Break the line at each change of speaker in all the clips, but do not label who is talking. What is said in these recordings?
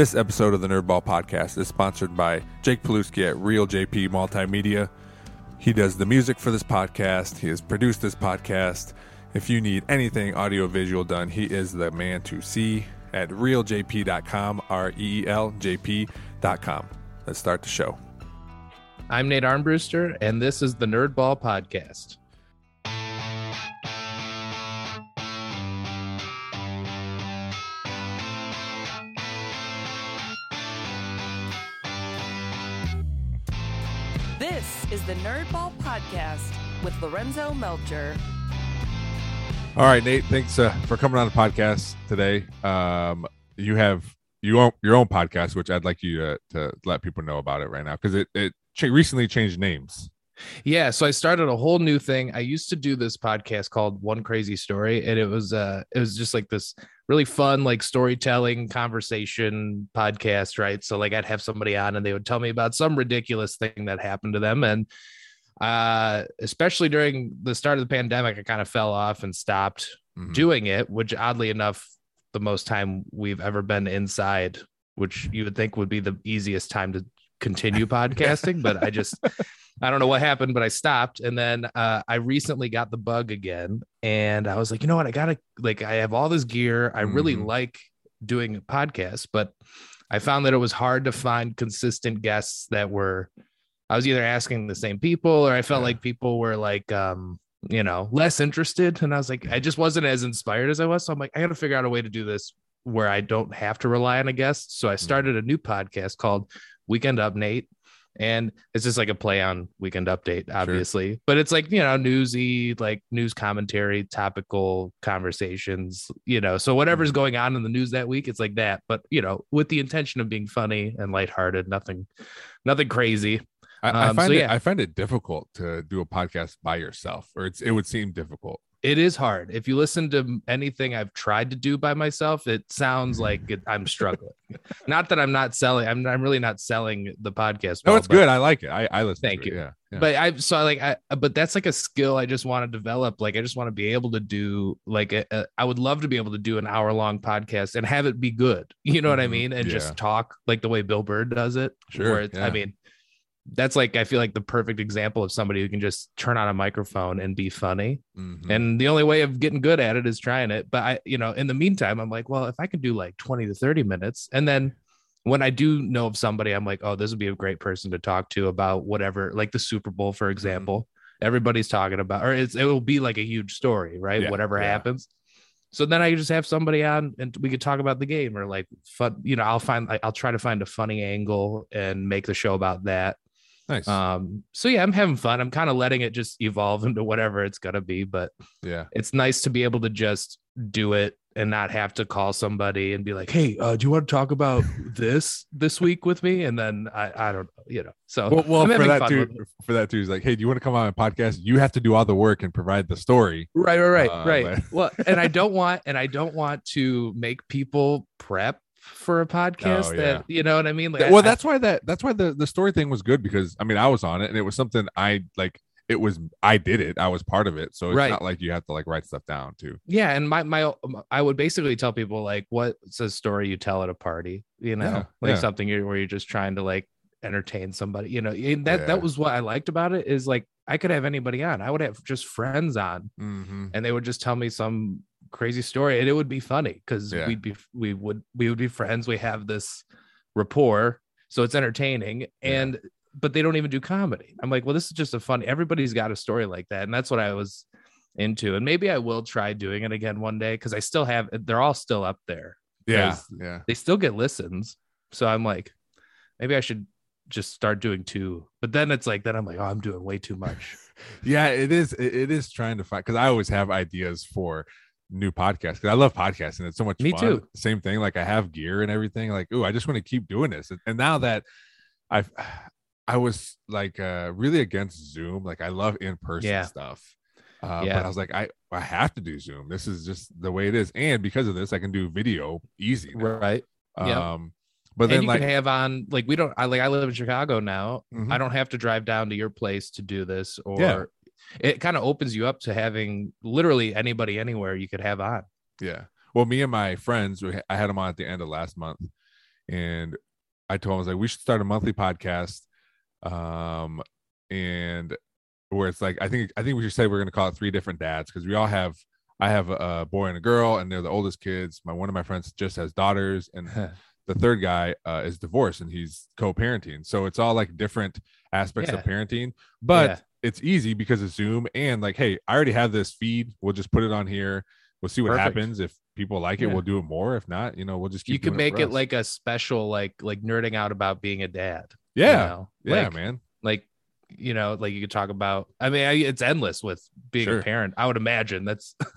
This episode of the Nerdball Podcast is sponsored by Jake Paluski at Reel JP Multimedia. He does the music for this podcast. He has produced this podcast. If you need anything audiovisual done, he is the man to see at reeljp.com, R E E L J P.com. Let's start the show.
I'm Nate Armbruster, and this is the Nerdball Podcast.
The Nerdball Podcast with Lorenzo Melcher.
All right, Nate. Thanks uh, for coming on the podcast today. Um, you have you own your own podcast, which I'd like you to, to let people know about it right now because it it cha- recently changed names.
Yeah, so I started a whole new thing. I used to do this podcast called One Crazy Story, and it was uh it was just like this really fun like storytelling conversation podcast, right? So like I'd have somebody on and they would tell me about some ridiculous thing that happened to them and uh especially during the start of the pandemic I kind of fell off and stopped
Mhm.
doing it, which oddly enough the most time we've ever been inside, which you would think would be the easiest time to continue podcasting, but I just I don't know what happened, but I stopped. And then uh, I recently got the bug again. And I was like, you know what? I got to, like, I have all this gear. I really
Mhm.
like doing podcasts, but I found that it was hard to find consistent guests that were, I was either asking the same people or I felt
Yeah.
like people were like, um, you know, less interested. And I was like, I just wasn't as inspired as I was. So I'm like, I got to figure out a way to do this where I don't have to rely on a guest. So I started a new podcast called Weekend Up Nate, And it's just like a play on weekend update, obviously, but it's like, you know, newsy, like news commentary, topical conversations, you know. So whatever's going on in the news that week, it's like that, but you know, with the intention of being funny and lighthearted, nothing, nothing crazy.
I, I
Um,
find
so
it. I find it difficult to do a podcast by yourself, or it's it would seem difficult.
It is hard. If you listen to anything I've tried to do by myself, it sounds like it, I'm struggling. not that I'm not selling. I'm, I'm really not selling the podcast.
No,
well,
it's good. I like it. I, I listen.
Thank
to it.
you.
Yeah, yeah.
but I so I like I but that's like a skill I just want to develop. Like I just want to be able to do like a, a, I would love to be able to do an hour long podcast and have it be good. You know what I
Mhm.
mean? And
Yeah.
just talk like the way Bill Burr does it.
Sure,
Where it's,
yeah.
I mean, that's like I feel like the perfect example of somebody who can just turn on a microphone and be funny.
Mhm.
And the only way of getting good at it is trying it. But I, you know, in the meantime, I'm like, well, if I can do like 20 to 30 minutes, and then when I do know of somebody, I'm like, oh, this would be a great person to talk to about whatever, like the Super Bowl,
Mm-hmm.
for example. Everybody's talking about, or it's, it will be like a huge story, right?
Yeah,
whatever
yeah.
happens. So then I just have somebody on and we could talk about the game or like fun, you know, I'll find, I'll try to find a funny angle and make the show about that.
Nice.
Um, so yeah, I'm having fun. I'm kind of letting it just evolve into whatever it's gonna be, but
yeah,
it's nice to be able to just do it and not have to call somebody and be like, "Hey, uh, do you want to talk about this this week with me?" And then I, I don't, know, you know. So
well, well for that too. For that too, he's like, hey, do you want to come on my podcast? You have to do all the work and provide the story.
right, right, right,
Uh,
right.
but-
well, and I don't want, and I don't want to make people prep for a podcast
Oh,
that
yeah.
you know what I mean. Like,
well,
I-
that's why that that's why the the story thing was good because I mean I was on it and it was something I like. It was I did it. I was part of it, so it's
Right.
not like you have to like write stuff down too.
yeah and my my i would basically tell people like what's a story you tell at a party you know
Yeah,
like
yeah.
something you where you're just trying to like entertain somebody you know and that
Yeah.
that was what i liked about it is like i could have anybody on i would have just friends on
Mm-hmm.
and they would just tell me some crazy story and it would be funny because
Yeah.
we'd be we would we would be friends we have this rapport so it's entertaining
Yeah.
and but they don't even do comedy i'm like well this is just a fun everybody's got a story like that and that's what i was into and maybe i will try doing it again one day because i still have they're all still up there
Yeah, yeah.
they still get listens so i'm like maybe i should just start doing two but then it's like then i'm like oh i'm doing way too much
yeah it is it is trying to find because i always have ideas for new podcast because i love podcasting it's so much
Me
fun.
too.
same thing like i have gear and everything like oh i just want to keep doing this and, and now that i've i was like uh really against zoom like i love in-person
Yeah.
stuff uh,
Yeah.
but i was like i i have to do zoom this is just the way it is and because of this i can do video easy now.
right yeah.
um but
and
then
you
like
can have on like we don't I like I live in Chicago now.
Mhm.
I don't have to drive down to your place to do this or
Yeah.
It kind of opens you up to having literally anybody anywhere you could have on.
Yeah. Well, me and my friends, we- I had them on at the end of last month, and I told them I was like, we should start a monthly podcast, um, and where it's like I think I think we should say we're gonna call it three different dads because we all have. I have a boy and a girl, and they're the oldest kids. My one of my friends just has daughters, and the third guy uh, is divorced and he's co-parenting. So it's all like different aspects
Yeah.
of parenting, but. It's easy because of Zoom and like, hey, I already have this feed. We'll just put it on here. We'll see what
Perfect.
happens. If people like it,
Yeah.
we'll do it more. If not, you know, we'll just keep.
you could
doing
make
for
it like a special like like nerding out about being a dad you
yeah,
know?
yeah,
like,
man.
like you know like you could talk about i mean I, it's endless with being
Sure.
a parent i would imagine that's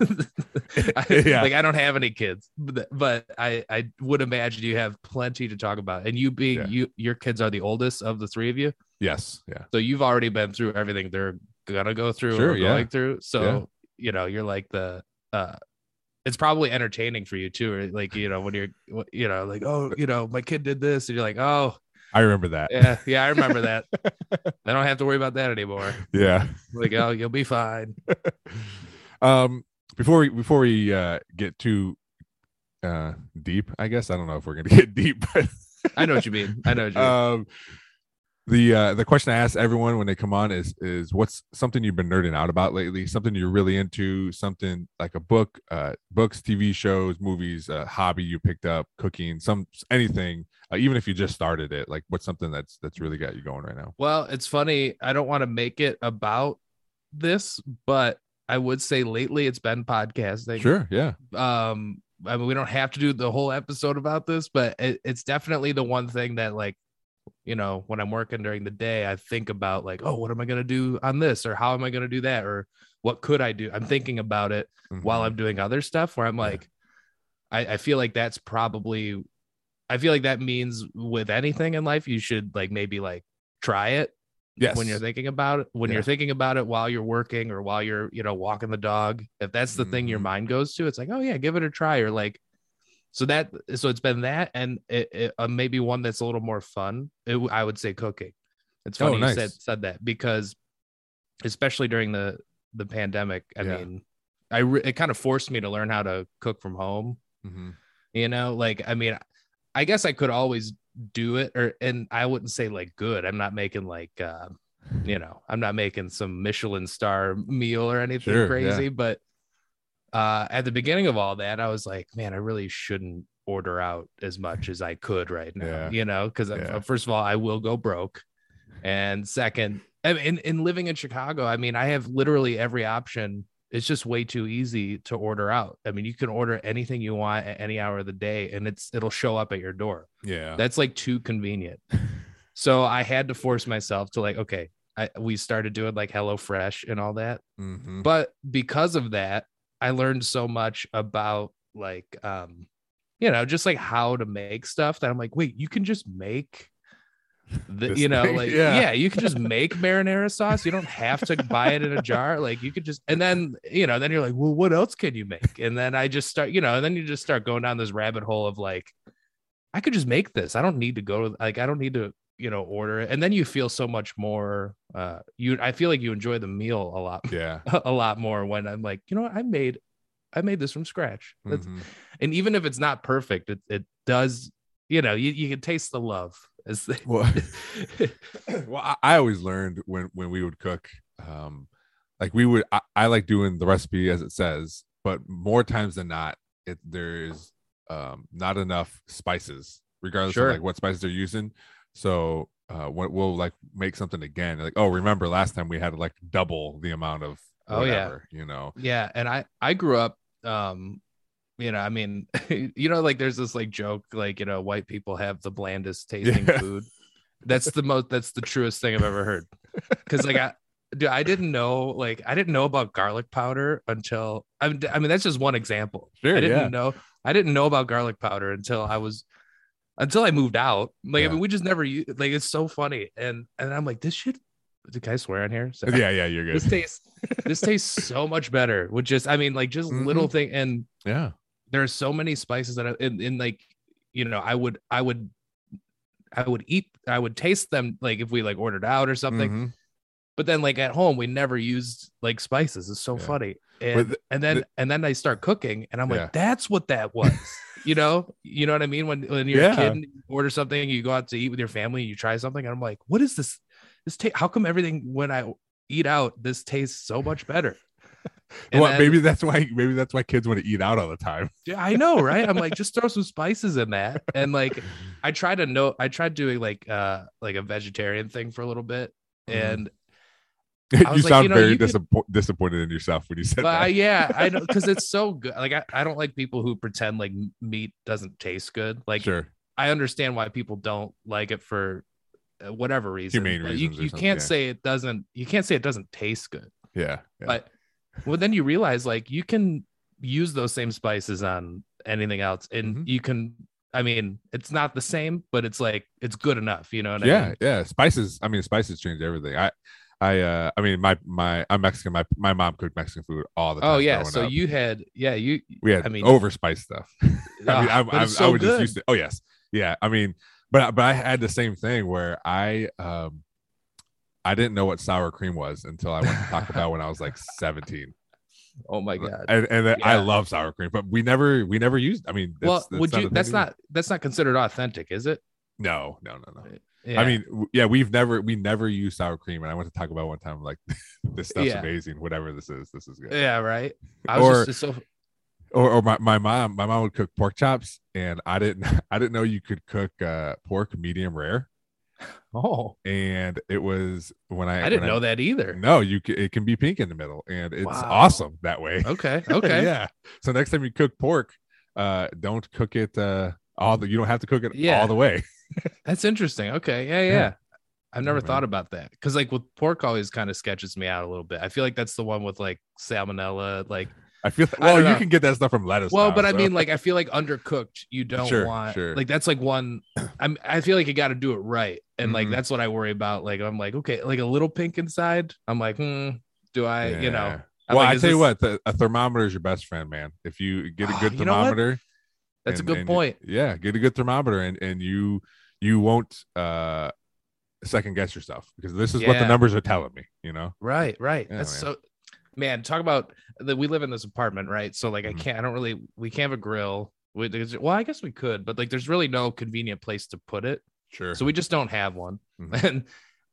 I,
Yeah.
like i don't have any kids but, but i i would imagine you have plenty to talk about and you being
Yeah.
you your kids are the oldest of the three of you
Yes, yeah,
so you've already been through everything they're gonna go through
Sure,
or
yeah.
going through so you know you're like the uh it's probably entertaining for you too or like you know when you're you know like oh you know my kid did this and you're like oh
I remember that.
yeah yeah i remember that i don't have to worry about that anymore
yeah.
like oh you'll be fine
um before we before we uh get too uh deep i guess i don't know if we're gonna get deep but
i know what you mean i know what you mean.
um the uh the question i ask everyone when they come on is is what's something you've been nerding out about lately? Something you're really into? Something like a book uh books tv shows movies a hobby you picked up cooking some anything uh, even if you just started it like what's something that's that's really got you going right now?
Well it's funny i don't want to make it about this but i would say lately it's been podcasting.
Sure yeah.
Um i mean we don't have to do the whole episode about this but it, it's definitely the one thing that like you know when i'm working during the day i think about like oh what am i going to do on this or how am i going to do that or what could i do i'm thinking about it while
Mhm.
i'm doing other stuff where i'm
Yeah.
like I, I feel like that's probably i feel like that means with anything in life you should like maybe like try it
yes
when you're thinking about it when
Yeah.
you're thinking about it while you're working or while you're you know walking the dog if that's the thing your
Mhm.
mind goes to it's like oh yeah give it a try or like so that so it's been that and it, it, uh, maybe one that's a little more fun. It, i would say cooking. It's
Oh,
funny you said said that because especially during the the pandemic i
Yeah.
mean i re- it kind of forced me to learn how to cook from home.
Mhm.
you know like i mean i guess i could always do it or and i wouldn't say like good. I'm not making like uh you know i'm not making some michelin star meal or anything
Sure,
crazy but uh at the beginning of all that i was like man i really shouldn't order out as much as i could right now
Yeah.
you know because
Yeah.
first of all i will go broke and second in, in living in chicago i mean i have literally every option it's just way too easy to order out i mean you can order anything you want at any hour of the day and it's it'll show up at your door
yeah
that's like too convenient. so I had to force myself to like, okay, I, we started doing like Hello Fresh and all that.
Mhm.
But because of that, I learned so much about like, um, you know, just like how to make stuff that I'm like, wait, you can just make the, you know,
thing,
like,
yeah.
yeah. you can just make marinara sauce. You don't have to buy it in a jar. Like, you could just, and then, you know, then you're like, well, what else can you make? And then I just start, you know, and then you just start going down this rabbit hole of like, I could just make this. I don't need to go like I don't need to, you know, order it. And then you feel so much more uh you I feel like you enjoy the meal a lot
yeah
a lot more when I'm like, you know what, I made I made this from scratch. That's,
Mhm.
And even if it's not perfect, it it does, you know, you, you can taste the love as the
well, well I, I always learned when when we would cook um like we would I, I like doing the recipe as it says but more times than not it there's um not enough spices regardless
Sure.
of like what spices they're using so uh we'll like make something again like oh remember last time we had like double the amount of
Oh, yeah.
whatever, you know
Yeah, and I I grew up um you know, I mean, you know like there's this like joke like, you know, white people have the blandest tasting
Yeah.
food. That's the most that's the truest thing I've ever heard. Cuz like I dude, I didn't know like I didn't know about garlic powder until I mean, I mean that's just one example.
Sure,
I didn't
yeah.
know I didn't know about garlic powder until I was until I moved out. Like
Yeah.
I mean we just never like it's so funny and and I'm like this shit can I swear on here? So-
yeah yeah you're good.
this tastes this tastes so much better with just i mean like just
Mm-hmm.
little thing and
yeah
there are so many spices that I, in, in like you know i would i would i would eat i would taste them like if we like ordered out or something
Mhm.
but then like at home we never used like spices it's so
Yeah.
funny and
the-
and then
the-
and then i start cooking and i'm like that's what that was you know, you know what I mean? When when you're
Yeah.
a kid and you order something, you go out to eat with your family, you try something, and I'm like, what is this? This ta- how come everything when I eat out, this tastes so much better? And
well,
then-
maybe that's why maybe that's why kids want to eat out all the time.
Yeah, I know, right? I'm like, just throw some spices in that. And like I tried to know I tried doing like uh like a vegetarian thing for a little bit.
Mhm.
And
you
like,
sound
you know,
very
you could-
disappointed in yourself when you said
I,
that.
yeah, I know because it's so good. Like I, I don't like people who pretend like meat doesn't taste good. Like
sure.
I understand why people don't like it for uh, whatever reason.
Humane
you,
reasons or
you can't
yeah.
say it doesn't you can't say it doesn't taste good.
Yeah. yeah.
But well then you realize like you can use those same spices on anything else and
Mhm.
you can I mean it's not the same, but it's like it's good enough, you know what I
yeah,
mean?
yeah. Spices. I mean, spices change everything. I, I, uh, I mean, my, my, I'm Mexican. My, my mom cooked Mexican food all the time.
Oh yeah. So
up.
you had yeah, you
we had
I mean
overspiced stuff. I mean,
ah,
I, I,
it's
I
so
was just used to. Oh yes, yeah. I mean, but but I had the same thing where I, um, I didn't know what sour cream was until I went to Taco Bell when I was like 17.
Oh my god.
and and then I love sour cream, but we never we never used. I mean,
well, would you that's not that's not considered authentic, is it?
No, no, no, no.
Yeah.
I mean, yeah, we've never we never used sour cream, and I went to Taco Bell one time. Like, this stuff's
Yeah.
amazing. Whatever this is, this is good.
yeah, right. I was
Or-
just so
Or, or my, my mom, my mom would cook pork chops, and I didn't I didn't know you could cook uh, pork medium rare,
oh
and it was when I
I didn't know that either.
No, you c- it can be pink in the middle, and it's
Wow.
awesome that way.
Okay. Okay.
yeah. So next time you cook pork, uh, don't cook it uh all the you don't have to cook it
Yeah.
all the way.
That's interesting. Okay. Yeah, yeah.
Yeah.
I've never thought about that. Cause like with pork always kind of sketches me out a little bit. I feel like that's the one with like salmonella. Like
I feel
I
well, you
know.
can get that stuff from lettuce.
well,
now,
but I mean, like I feel like undercooked, you don't
Sure,
want
sure.
like that's like one I'm I feel like you gotta do it right. And like
Mhm.
that's what I worry about. Like I'm like, okay, like a little pink inside. I'm like, hmm, do I, you know, I'm
well,
like,
I tell you what, the, a thermometer is your best friend, man. If you get a
Ah,
good
know
thermometer,
that's
and-
a good
and-
point.
Yeah, get a good thermometer, and and you you won't uh second guess yourself because this is what the numbers are telling me. You know,
Right, right.
Yeah,
That's
man.
so man, talk about that we live in this apartment, right? So like
Mhm.
I can't I don't really we can't have a grill. We, well, I guess we could, but like there's really no convenient place to put it.
sure.
So we just don't have one.
Mhm.
And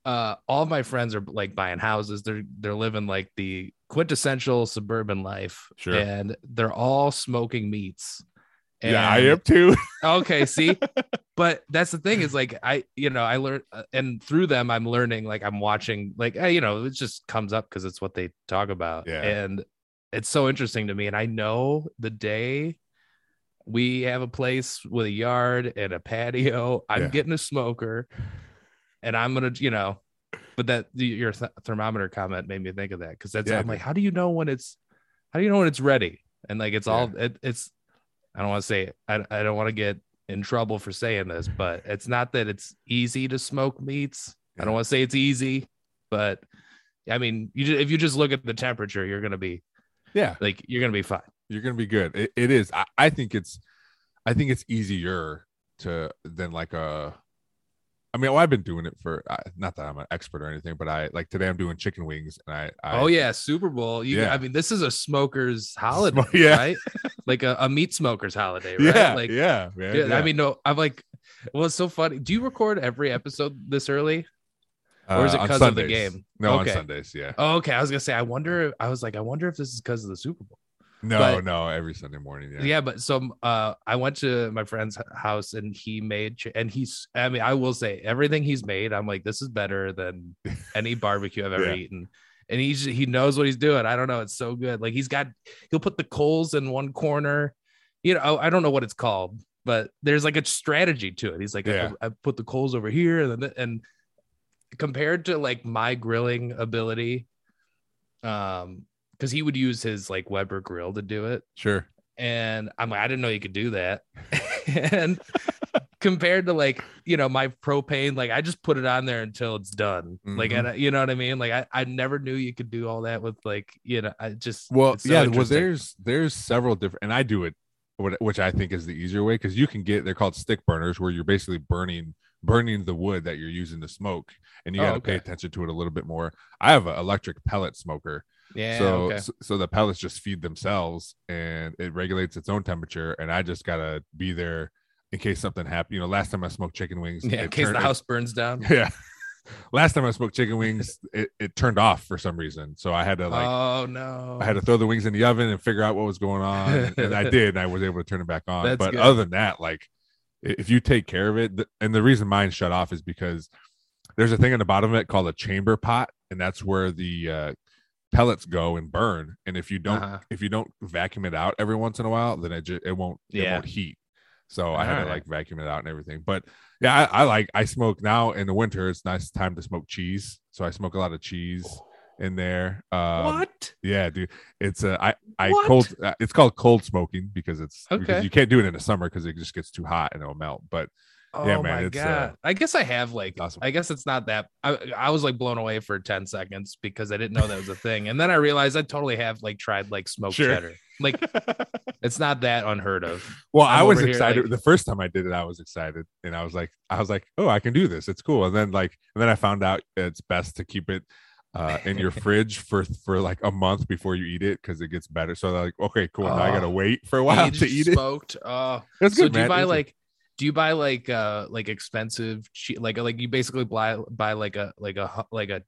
uh all of my friends are like buying houses. They're they're living like the quintessential suburban life.
Sure.
And they're all smoking meats.
Yeah, I am too.
okay see but that's the thing is like i you know i learned uh, and through them i'm learning like i'm watching like eh, you know it just comes up because it's what they talk about
Yeah.
and it's so interesting to me and i know the day we have a place with a yard and a patio i'm
Yeah.
getting a smoker and i'm gonna you know but that your th- thermometer comment made me think of that because that's
Yeah,
i'm like how do you know when it's how do you know when it's ready and like it's all it, it's i don't want to say it. i, I don't want to get in trouble for saying this but it's not that it's easy to smoke meats i don't want to say it's easy but i mean you if you just look at the temperature you're gonna be
yeah,
like you're gonna be fine
you're gonna be good. It, it is. I, I think it's. I think it's easier to than like a. I mean, well, I've been doing it for I- not that I'm an expert or anything, but I like today I'm doing chicken wings and I. I
oh yeah super bowl you
Yeah.
i mean this is a smoker's holiday
yeah.
right like a, a meat smoker's holiday right
yeah,
like
yeah, man.
Yeah. I mean, no, I'm like, well, it's so funny. Do you record every episode this early? or is it
Uh, on
'cause of the game?
No,
Okay.
on Sundays. Yeah.
Oh, okay. I was gonna say, I wonder. I was like, I wonder if this is because of the Super Bowl.
No,
but-
no, every Sunday morning. Yeah.
Yeah, but so uh, I went to my friend's house and he made, and he's. I mean, I will say everything he's made. I'm like, this is better than any barbecue I've ever
Yeah.
eaten. And he's he knows what he's doing. I don't know. It's so good. Like he's got, he'll put the coals in one corner. You know, I don't know what it's called, but there's like a strategy to it. He's like,
Yeah.
I, I put the coals over here, and then and compared to like my grilling ability, um, because he would use his like Weber grill to do it
Sure.
and I'm like, I didn't know you could do that. and compared to like, you know, my propane, like I just put it on there until it's done. Like,
Mhm.
and I- you know what I mean? Like, I, I never knew you could do all that with like, you know, I just
Well,
so
yeah. Well, there's there's several different, and I do it, what- which I think is the easier way because you can get they're called stick burners where you're basically burning burning the wood that you're using to smoke, and you
Oh,
got to pay
okay.
attention to it a little bit more. I have an electric pellet smoker,
Yeah.
so,
okay.
so so the pellets just feed themselves, and it regulates its own temperature, and I just gotta be there in case something happens. You know, last time I smoked chicken wings,
yeah. In case
turned-
the
it-
house burns down.
yeah. Last time I smoked chicken wings, it, it turned off for some reason. So I had to like
oh no.
I had to throw the wings in the oven and figure out what was going on. And I did, and I was able to turn it back on.
That's
but
good.
other than that, like if you take care of it, th- and the reason mine shut off is because there's a thing on the bottom of it called a chamber pot, and that's where the uh, pellets go and burn. And if you don't
Uh-huh.
if you don't vacuum it out every once in a while, then it just it won't it won't heat. So I had to like vacuum it out and everything. But yeah, I, I like I smoke now in the winter. It's nice time to smoke cheese. So I smoke a lot of cheese in there. Um,
what?
Yeah, dude. It's uh, I I
What?
cold. Uh, it's called cold smoking because it's
Okay.
because you can't do it in the summer because it just gets too hot and it'll melt. But
Oh
Yeah, man,
my
it's, uh,
god! I guess I have like.
awesome.
I guess it's not that. I I was like blown away for ten seconds because I didn't know that was a thing, and then I realized I totally have like tried like smoked
Sure.
cheddar. Like it's not that unheard of.
well,
I'm
I was
over here,
excited
like-
the first time I did it. I was excited and I was like, I was like, oh, I can do this. It's cool. And then like, and then I found out it's best to keep it uh in your fridge for for like a month before you eat it because it gets better. So like, okay, cool. Now I gotta
Oh.
wait for a while to eat it.
smoked. Oh,
It's
so
good,
do you buy
It's-
like? Do you buy like uh like expensive like like you basically buy buy like a like a like a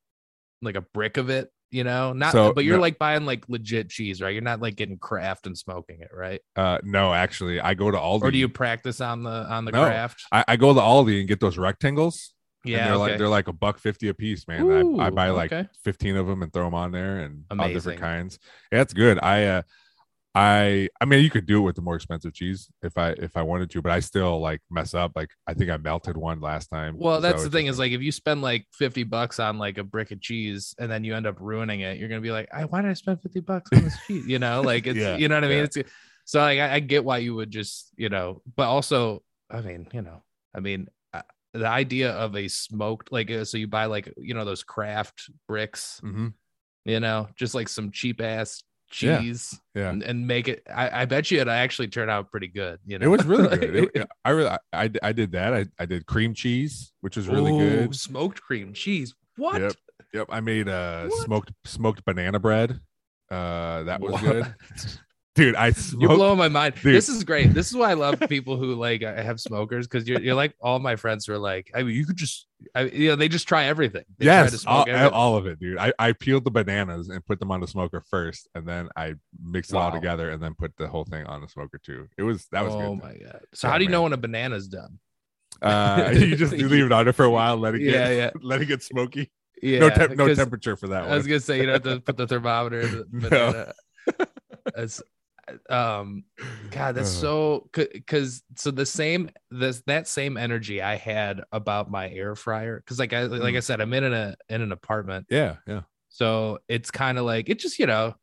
like a brick of it you know not
So,
but you're
no-
like buying like legit cheese right you're not like getting Kraft and smoking it right
uh no, actually, I go to Aldi.
or do you practice on the on the
No.
Kraft
I, I go to Aldi and get those rectangles. and
yeah
they're
okay.
like they're like a buck fifty a piece, man. I, I buy like
okay.
fifteen of them and throw them on there and all different kinds. Yeah, it's good. I uh, I I mean, you could do it with the more expensive cheese if I if I wanted to, but I still like mess up. Like I think I melted one last time.
well that's the thing is like if you spend like 50 bucks on like a brick of cheese and then you end up ruining it you're gonna be like I, why did i spend 50 bucks on this cheese you know like it's
Yeah,
you know what i mean
yeah.
it's so like I, I get why you would just you know but also i mean you know i mean uh, the idea of a smoked like uh, so you buy like you know those Kraft bricks
Mhm.
you know just like some cheap ass cheese
yeah.
and, and make it I, I bet you it actually turned out pretty good you know
It was really good. It- I really I, I I did that. I, I did cream cheese, which was really
Ooh,
good.
smoked cream cheese what
Yep. Yep. I made uh
What?
smoked smoked banana bread. Uh that was
What?
good. Dude, I
You're blowing my mind.
Dude.
This is great. This is why I love people who like uh, have smokers because you're, you're like all my friends who are like, I mean, you could just, I, you know, they just try everything. They
Yes,
smoke
all,
everything.
all of it, dude. I, I peeled the bananas and put them on the smoker first, and then I mixed it all together and then put the whole thing on the smoker too. It was that was
oh
good.
my god! So
Yeah,
how do you know when a banana's done?
Uh, you just you leave it on it for a while, let it get
Yeah, yeah.
let it get smoky.
Yeah,
no temp, no temperature for that one.
I was gonna say you don't have to put the thermometer in the
No.
banana. Um, God, that's
Ugh.
so because so the same this that same energy I had about my air fryer because like I like I
Mm.
said I'm in a in an apartment
Yeah, yeah.
So it's kind of like it just, you know,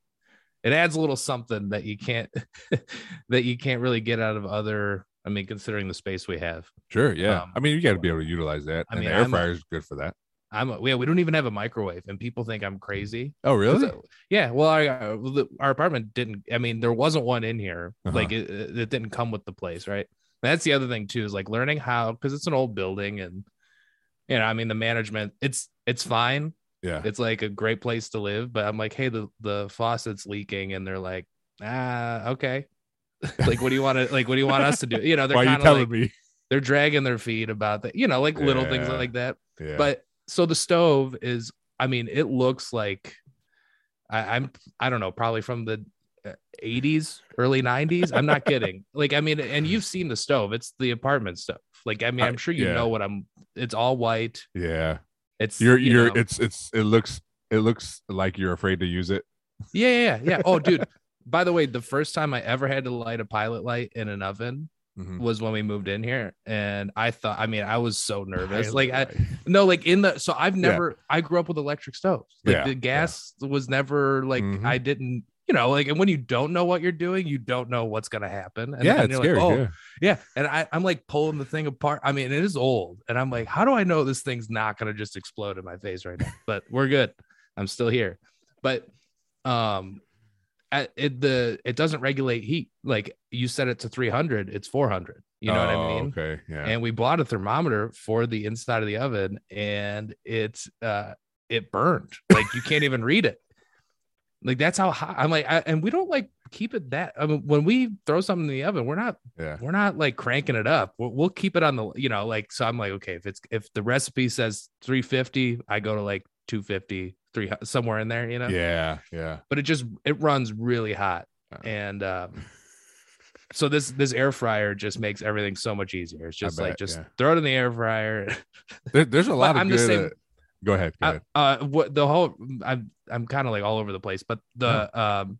it adds a little something that you can't that you can't really get out of other. I mean, considering the space we have.
Sure, yeah.
Um,
I mean, you got to be able to utilize that.
I
and
mean,
the air fryer is good for that.
I'm a, yeah, we don't even have a microwave, and people think I'm crazy.
Oh, really?
uh, Yeah, well, our uh, our apartment didn't. I mean, there wasn't one in here.
Uh-huh.
Like it, it didn't come with the place, right? That's the other thing too is like learning how because it's an old building and you know, I mean, the management it's it's fine.
Yeah.
it's like a great place to live but i'm like hey the the faucet's leaking and they're like ah okay like what do you want to like what do you want us to do you know they're
Why are you
kind of like
me?
they're dragging their feet about that you know like little things like that
Yeah.
but so the stove is i mean it looks like I, i'm i don't know probably from the uh, 80s early 90s i'm not kidding like i mean and you've seen the stove it's the apartment stove like i mean i'm sure you
yeah.
know what i'm it's all white
yeah.
it's
You're
you
you're
know.
it's it's it looks it looks like you're afraid to use it.
Yeah, yeah, yeah. yeah. Oh, dude. By the way, the first time I ever had to light a pilot light in an oven
Mhm.
was when we moved in here, and I thought, I mean, I was so nervous. Like, I no, like in the so I've
Yeah.
never. I grew up with electric stoves. Like
Yeah,
the
yeah.
gas was never like
Mhm.
I didn't. You know, like, and when you don't know what you're doing, you don't know what's gonna happen. And
yeah, it's
you're
scary.
Like, oh,
yeah.
yeah. And I, I'm like pulling the thing apart. I mean, it is old. And I'm like, how do I know this thing's not gonna just explode in my face right now? But we're good. I'm still here. But um it the it doesn't regulate heat. Like you set it to 300, it's 400. You know what I
Oh,
mean?
Okay. Yeah.
And we bought a thermometer for the inside of the oven, and it's uh it burned. Like you can't even read it. Like that's how hot. I'm like, I, and we don't like keep it that. I mean, when we throw something in the oven, we're not
yeah.
we're not like cranking it up. We'll, we'll keep it on the, you know, like, so I'm like, okay, if it's, if the recipe says 350, I go to like 250, three, somewhere in there, you know?
Yeah. Yeah.
But it just, it runs really hot.
Oh.
And, um, so this, this air fryer just makes everything so much easier. It's just like, just
yeah.
throw it in the air fryer.
There- there's a lot of
I'm the
good.
same-
uh, go ahead. Go ahead.
uh, what the whole, I'm, I'm kind of like all over the place, but the, um,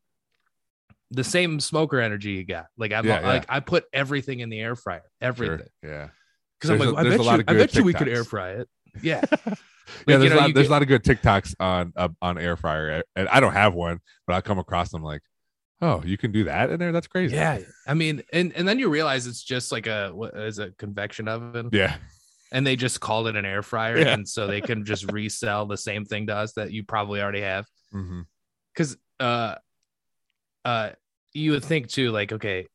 the same smoker energy you got. Like I'm
Yeah, yeah.
like I put everything in the air fryer, everything.
Sure. Yeah.
Because I'm like,
a-
I bet you, I bet you we could air fry it. Yeah.
yeah,
you
there's,
know,
a lot, there's
get-
a lot of good TikToks on uh, on air fryer, and I don't have one, but I come across them like, oh, you can do that in there. That's crazy.
Yeah. I mean, and and then you realize it's just like a what is a convection oven,
Yeah.
and they just called it an air fryer,
Yeah.
and so they can just resell the same thing to us that you probably already have. Because uh, uh, you would think too, like, okay,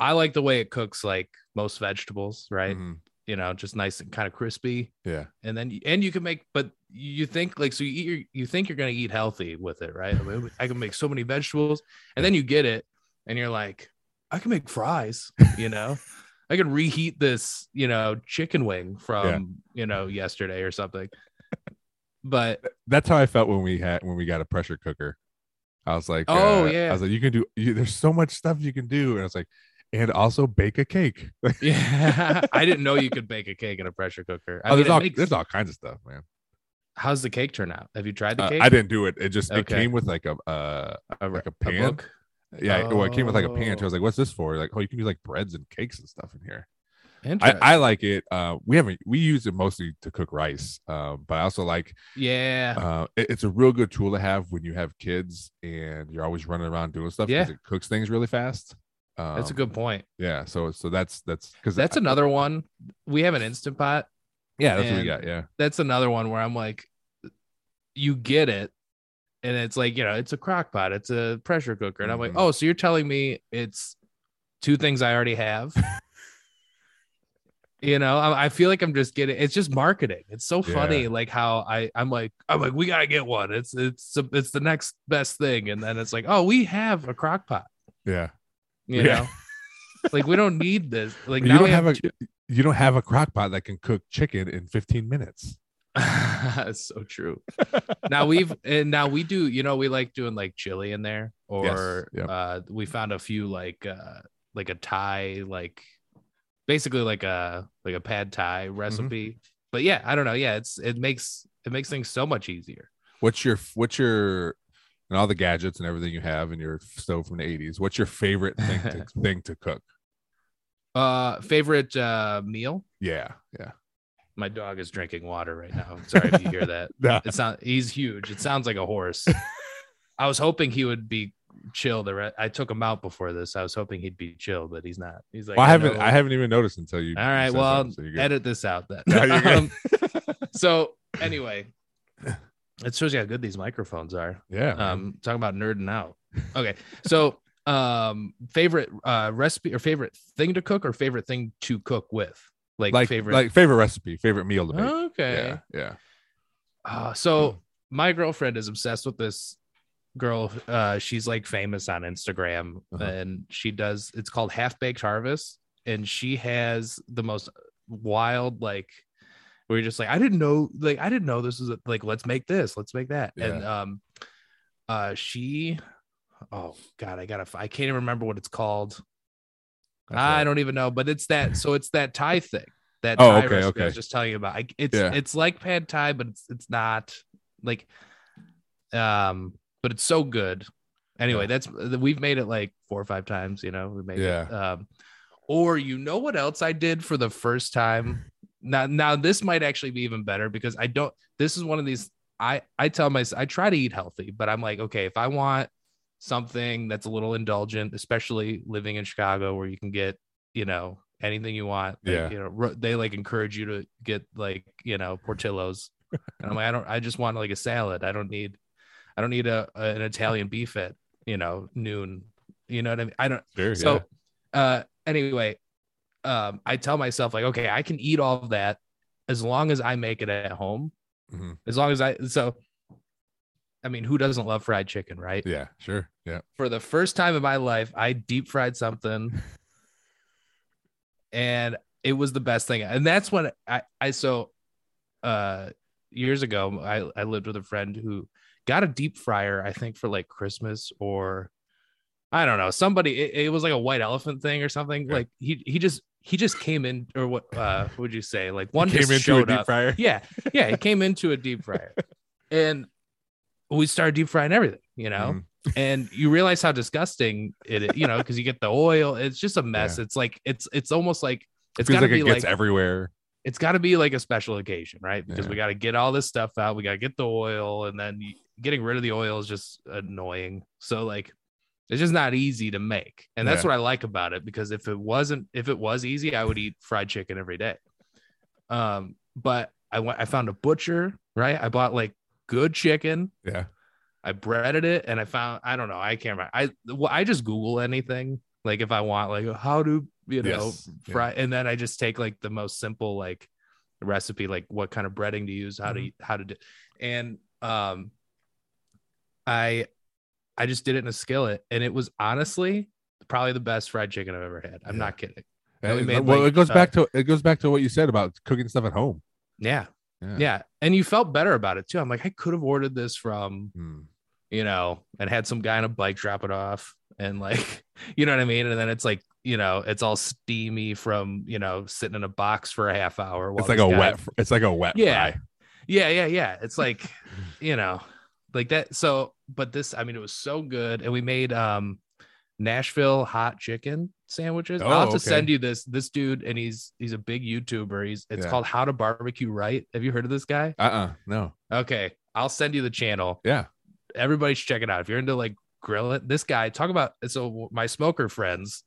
I like the way it cooks like most vegetables, right?
Mhm.
You know, just nice and kind of crispy.
Yeah.
and then and you can make but you think like so you eat your, you think you're going to eat healthy with it right I, mean, I can make so many vegetables and then you get it and you're like i can make fries you know i can reheat this you know chicken wing from you know yesterday or something but
That's how I felt when we had when we got a pressure cooker. I was like,
Oh,
uh,
yeah.
I was like, you can do. You, there's so much stuff you can do, and I was like, and also bake a cake.
yeah i didn't know you could bake a cake in a pressure cooker I
oh,
mean,
there's all
makes-
there's all kinds of stuff, man.
how's the cake turn out have you tried the
Uh,
cake
I didn't do it. It just it came with like a uh
a,
like a
a
pan?
book
yeah. Well, it came with like a pan. So I
Oh.
was like, what's this for? Like, oh, you can do like breads and cakes and stuff in here. I,
Interesting.
I like it. Uh, we haven't we use it mostly to cook rice. Um, but I also like
yeah
uh, it- it's a real good tool to have when you have kids and you're always running around doing stuff.
Yeah.
it cooks things really fast. Um,
that's a good point
Yeah, so so that's that's because
that's another one we have an instant pot
yeah that's what we got. Yeah,
that's another one where I'm like, you get it, and it's like you know, it's a crock pot, it's a pressure cooker, and I'm like,
Mhm.
oh, so you're telling me it's two things I already have. you know, I, I feel like I'm just getting. It's just marketing. It's so funny,
Yeah.
like how I I'm like I'm like we gotta get one. It's it's it's the next best thing, and then it's like oh we have a crock pot.
yeah.
You
Yeah.
know, like we don't need this. Like
you
now
don't
we
have,
have,
a
two-
you don't have a crock pot that can cook chicken in 15 minutes.
That's so true. now we've and now we do, you know, we like doing like chili in there, or
yep.
uh we found a few like uh like a Thai, like basically like a like a pad Thai
Mm-hmm.
recipe. But yeah, I don't know. Yeah, it's it makes it makes things so much easier.
What's your what's your and all the gadgets and everything you have in your stove from the 80s? What's your favorite thing to thing to cook?
Uh favorite uh meal?
Yeah, yeah.
My dog is drinking water right now. Sorry if you hear that. It's not he's huge. It sounds like a horse. I was hoping he would be chill. The re- I took him out before this. I was hoping he'd be chill, but he's not. He's like,
well, I haven't
know-
I haven't even noticed until you.
All right, well,
so
edit this out then.
No.
Um, so anyway, it shows you how good these microphones are.
yeah.
Um, talking about nerding out. Okay, so um, favorite uh recipe or favorite thing to cook or favorite thing to cook with, like,
like
favorite.
like favorite recipe, favorite meal to make.
okay.
Yeah, yeah.
Uh, so my girlfriend is obsessed with this girl. Uh, she's like famous on Instagram,
Uh-huh.
and she does. It's called Half Baked Harvest, and she has the most wild like. Where you're just like, I didn't know, like, I didn't know this was a, like, let's make this, let's make that, and um, uh, she, oh god, I gotta, I can't even remember what it's called.
That's
I don't even know, but it's that. So it's that Thai thing. That
Oh,
Thai
okay,
recipe I was just telling you about. I, it's
Yeah.
it's like pad Thai, but it's it's not like, um, but it's so good. Anyway,
Yeah.
that's we've made it like four or five times. You know, we made it.
Yeah.
Um, or you know what else I did for the first time? Now, now this might actually be even better because I don't. This is one of these. I I tell myself I try to eat healthy, but I'm like, okay, if I want something that's a little indulgent, especially living in Chicago where you can get, you know, anything you want. Like,
Yeah.
You know, they like encourage you to get like, you know, Portillo's. and I'm like, I don't, I just want like a salad. I don't need, I don't need a, an Italian beef at, you know, noon. You know what I mean? I don't,
Sure,
so,
yeah.
uh, anyway, um, I tell myself like, okay, I can eat all of that as long as I make it at home.
Mhm.
As long as I so. I mean, who doesn't love fried chicken, right?
Yeah, sure. Yeah.
For the first time in my life, I deep fried something, and it was the best thing. And that's when I I so, uh, years ago, I I lived with a friend who got a deep fryer. I think for like Christmas or I don't know. Somebody it, it was like a white elephant thing or something.
Yeah.
Like he he just he just came in or what uh what would you say? Like one
Came
just
into a
showed
deep
up.
fryer.
Yeah, yeah, he came into a deep fryer, and we started deep frying everything, you know.
Mhm.
And you realize how disgusting it is, you know, because you get the oil. It's just a mess. It's like it's it's almost like it's got to
like
be
it
like
gets everywhere.
it's got to be like a special occasion, right? Because
Yeah.
we got to get all this stuff out. We got to get the oil, and then getting rid of the oil is just annoying. So like, it's just not easy to make, and that's
Yeah.
what I like about it. Because if it wasn't, if it was easy, I would eat fried chicken every day. Um, but I went, I found a butcher, right? I bought like good chicken.
Yeah.
I breaded it, and I found I don't know, I can't remember. I well, I just Google anything like if I want like how to you know
Yes. Yeah.
fry, and then I just take like the most simple like recipe, like what kind of breading to use, how
Mm-hmm.
to how to do, and um, I I just did it in a skillet, and it was honestly probably the best fried chicken I've ever had. I'm
Yeah.
not kidding. And we
And-
made,
well,
like,
it goes
uh,
back to it goes back to what you said about cooking stuff at home.
Yeah,
Yeah.
yeah, and you felt better about it too. I'm like, I could have ordered this from
Hmm.
you know, and had some guy on a bike drop it off and like, you know what I mean? And then it's like, you know, it's all steamy from, you know, sitting in a box for a half hour.
It's like a
guy-
wet. It's like a wet.
Yeah.
fry.
Yeah. Yeah. Yeah. It's like, you know, like that. So, but this, I mean, it was so good. And we made, um, Nashville hot chicken sandwiches.
Oh,
I'll have to
okay.
send you this, this dude, and he's, he's a big YouTuber. He's, it's
Yeah.
called How to Barbecue Right. Have you heard of this guy?
Uh. uh No.
Okay. I'll send you the channel
Yeah.
everybody should check it out if you're into like grilling this guy talk about so my smoker friends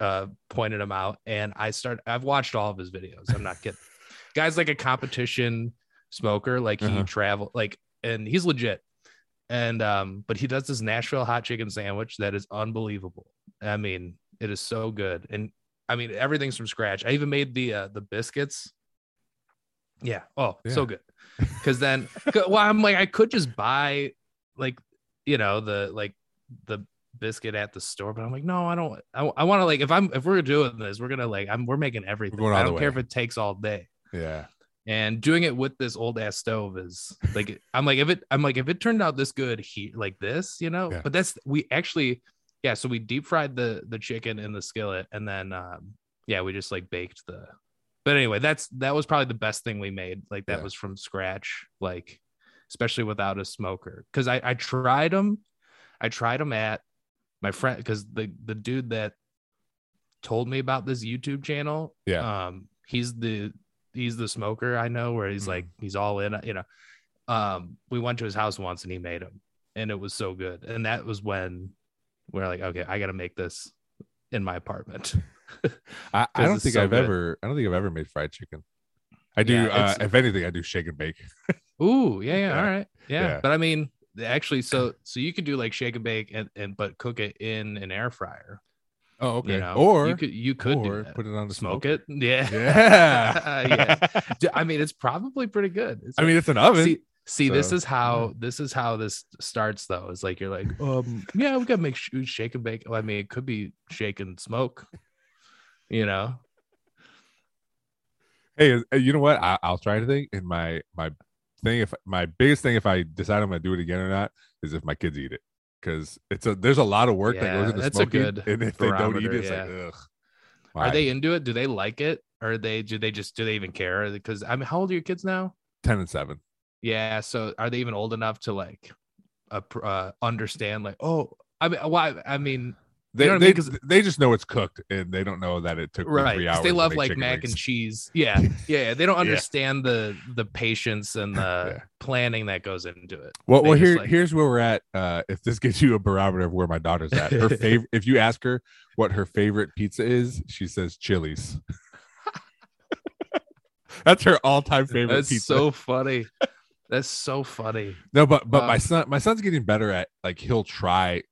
uh pointed him out and i start i've watched all of his videos i'm not kidding guy's like a competition smoker like he
Uh-huh.
travel like and he's legit. And um but he does this nashville hot chicken sandwich that is unbelievable. I mean it is so good. And i mean everything's from scratch. I even made the uh the biscuits. Yeah. Oh
Yeah.
so good. Because then well i'm like i could just buy like you know the like the biscuit at the store but i'm like no i don't i, I want to like if i'm if we're doing this we're gonna like i'm we're making everything.
All
i don't care if it takes all day.
Yeah.
And doing it with this old ass stove is like i'm like if it i'm like if it turned out this good here like this you know
Yeah.
but that's we actually yeah so we deep fried the the chicken in the skillet and then um yeah we just like baked the but anyway that's that was probably the best thing we made like that
Yeah.
was from scratch like especially without a smoker because i i tried them i tried them at my friend because the the dude that told me about this youtube channel
Yeah.
um he's the he's the smoker i know where he's like he's all in you know um we went to his house once and he made them and it was so good and that was when we're like okay i gotta make this in my apartment
I, I don't think
so
I've
good.
ever. I don't think I've ever made fried chicken. I do.
Yeah,
uh, if anything, I do shake and bake.
Ooh, yeah, yeah,
Yeah.
all right. Yeah.
Yeah.
But I mean, actually, so so you could do like shake and bake and, and but cook it in an air fryer.
Oh, okay.
You know,
or
you could you could
or put it on the
smoke
smoke.
it. Yeah.
Yeah.
yeah. I mean, it's probably pretty good. It's
I mean, it's an oven.
see, see, this is how this is how this starts though. It's like you're like, um, yeah, we gotta make sh- shake and bake. Oh, I mean, it could be shake and smoke. You know,
hey, uh, you know what? I, I'll try to think And my my thing, if my biggest thing, if I decide I'm gonna do it again or not, is if my kids eat it, because it's a there's a lot of work that goes into
that's a good
and if they don't eat it, it's like ugh.
are they into it? Do they like it? Or are they do they just do they even care? Because I mean, how old are your kids now?
ten and seven?
Yeah. So are they even old enough to like uh, uh understand like, oh, I mean, why? I mean,
They
know what I
they, they just know it's cooked, and they don't know that it took
right?
three hours.
they love like mac and cheese. Yeah, yeah. yeah. They don't
Yeah.
understand the the patience and the
Yeah.
planning that goes into it.
Well,
They
well, here
like-
here's where we're at. Uh, if this gives you a barometer of where my daughter's at, her favorite. if you ask her what her favorite pizza is, she says Chili's. That's her all-time favorite
That's
pizza.
so funny. That's so funny.
no, but but my son, my son's getting better at like he'll try,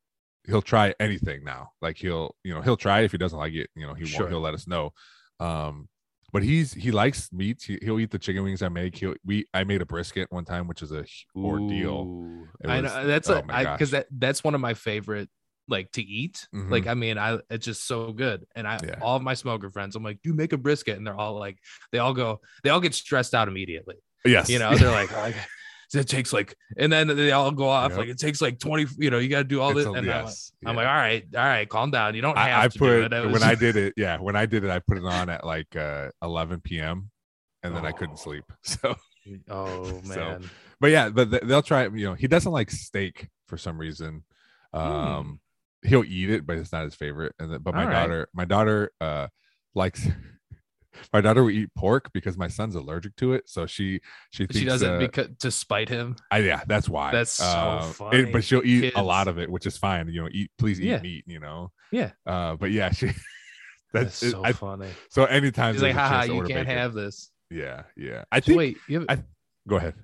he'll try anything now. Like he'll you know he'll try it. if he doesn't like it, you know he
Sure.
won't. He'll let us know. Um, but he's he likes meats. He, he'll eat the chicken wings I make. He'll we I made a brisket one time, which is a ordeal.
Ooh.
It
I know that's
oh
a because that that's one of my favorite like to eat.
Mhm.
Like I mean, I it's just so good. And I
Yeah.
all of my smoker friends, I'm like, you make a brisket, and they're all like, they all go, they all get stressed out immediately.
Yes,
You know, they're like, oh, it takes like, and then they all go off
Yep.
like it takes like 20. You know, you got to do all
It's
this,
a-
and I'm, like,
yes,
I'm like, all right, all right, calm down. You don't have
I, I
to
put
do it. It
when I did it. Yeah, when I did it, I put it on at like uh 11 p.m. and then I
Oh.
couldn't sleep. So,
oh
So,
man,
but yeah, but they'll try. You know, he doesn't like steak for some reason.
Hmm.
Um, he'll eat it, but it's not his favorite. And then, but my
All right.
daughter, my daughter, uh, likes. My daughter will eat pork because my son's allergic to it. So she she thinks
she does it
uh,
because to spite him.
I, yeah, that's why.
That's so
Um, it-
funny.
but she'll eat a lot of it, which is fine. You know, eat please eat
Yeah.
meat. You know.
Yeah.
Uh, but yeah, she.
That's
That's, it-
so
I,
funny.
so anytime
He's
there's
like,
a
haha,
chance to
you can't
bacon-
have this.
Yeah, yeah. I
So
think.
wait, you, have,
I- Go ahead.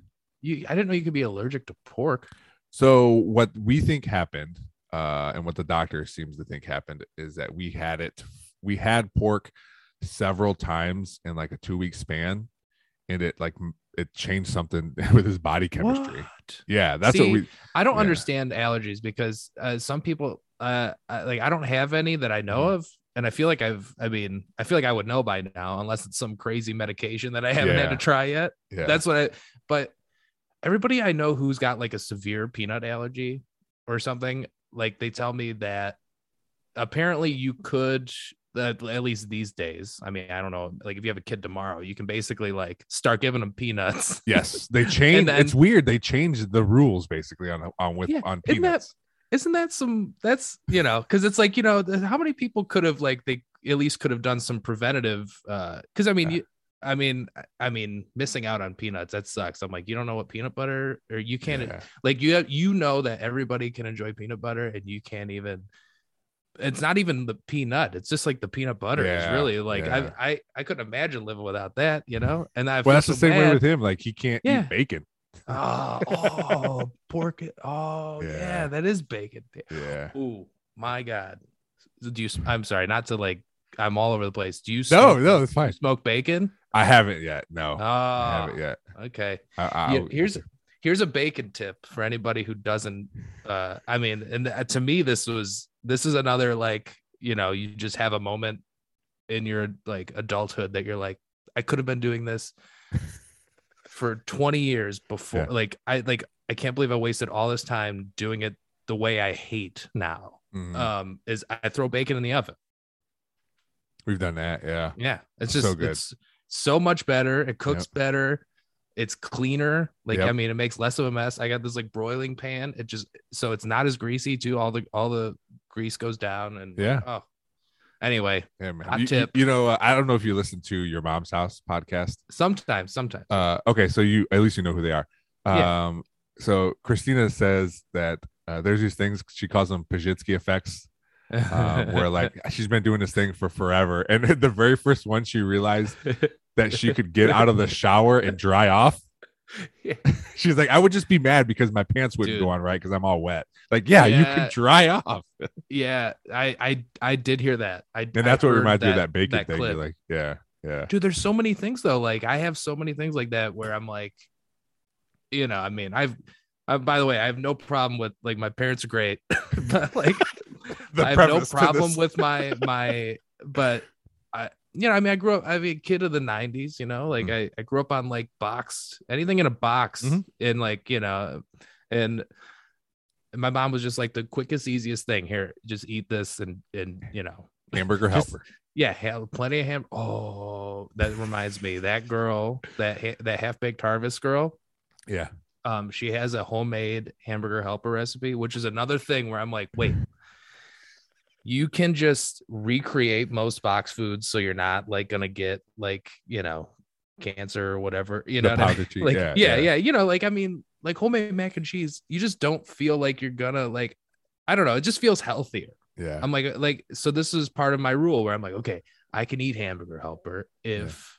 you I didn't know you could be allergic to pork.
So what we think happened, uh, and what the doctor seems to think happened is that we had it. We had pork several times in like a two week span, and it like it changed something with his body chemistry.
What?
Yeah, that's
See,
what we.
I don't
Yeah.
understand allergies because uh, some people, uh, I, like I don't have any that I know
Mhm.
of, and I feel like I've, I mean, I feel like I would know by now unless it's some crazy medication that I haven't had to try yet.
Yeah,
That's what I. But everybody I know who's got like a severe peanut allergy or something, like they tell me that apparently you could. That at least these days. I mean, I don't know. Like, if you have a kid tomorrow, you can basically like start giving them peanuts.
yes, they changed.
then-
it's weird. They changed the rules basically on on with
Yeah,
on
isn't that-
peanuts.
isn't that some that's you know because it's like you know how many people could have like they at least could have done some preventative uh because i mean
Yeah.
you i mean I- i mean missing out on peanuts that sucks i'm like you don't know what peanut butter or you can't
Yeah.
like you have you know that everybody can enjoy peanut butter and you can't even it's not even the peanut it's just like the peanut butter is really like
yeah.
I, I i couldn't imagine living without that you know and i
Well, that's the
so
same way with him. Like he can't
Yeah.
eat bacon.
oh, oh pork oh yeah.
Yeah.
that is bacon
Yeah.
Ooh, my God. Do you? I'm sorry, not to like. I'm all over the place. Do you?
No,
Smoke,
no, it's fine.
Smoke bacon?
I haven't yet. No, I
Oh,
haven't yet.
okay.
I, I,
Yeah, here's here's a bacon tip for anybody who doesn't. Uh, I mean, and uh, to me, this was this is another like you know you just have a moment in your like adulthood that you're like I could have been doing this for 20 years before.
Yeah.
Like I like I can't believe I wasted all this time doing it the way I hate now.
Mhm.
um is I throw bacon in the oven.
we've done that. Yeah.
Yeah. It's
So
just
good.
it's so much better. It cooks better. It's cleaner. Like
Yep.
I mean, it makes less of a mess. I got this like broiling pan. It just so it's not as greasy too. All the all the grease goes down and
Yeah.
Oh. Anyway,
Yeah.
Hot
You, you-
tip.
you know, uh, I don't know if you listen to your mom's house podcast.
sometimes, sometimes.
Uh, okay, so you at least you know who they are.
Yeah.
Um, so Christina says that uh, there's these things she calls them Pazsitzky effects, um, where like she's been doing this thing for forever, and the very first one she realized that she could get out of the shower and dry off.
Yeah.
She's like, I would just be mad because my pants wouldn't
Dude.
go on right because I'm all wet. Like, yeah, you
Yeah.
can dry off,
yeah, I I I did hear that. I
and that's
I
what reminds me of that bacon
that
thing.
clip.
You're like, yeah, yeah,
dude there's so many things though like i have so many things like that where i'm like you know i mean i've I, by the way i have no problem with like my parents are great but like i have no problem with my my but you know i mean i grew up, I mean, kid of the 90s you know like I, I grew up on like boxed anything in a box
Mhm.
in like you know and my mom was just like the quickest easiest thing here just eat this and and you know
hamburger
Just-
helper.
yeah, have plenty of ham. Oh, that reminds me. That girl, that ha- that half baked harvest girl,
Yeah,
um, she has a homemade hamburger helper recipe, which is another thing where I'm like, wait, you can just recreate most box foods, so you're not like gonna get like you know cancer or whatever. You know, I mean? like
yeah,
yeah, yeah, You know, like I mean, like homemade mac and cheese, you just don't feel like you're gonna like. I don't know. It just feels healthier.
yeah.
I'm like, uh, like, so this is part of my rule where I'm like, okay, I can eat hamburger helper if,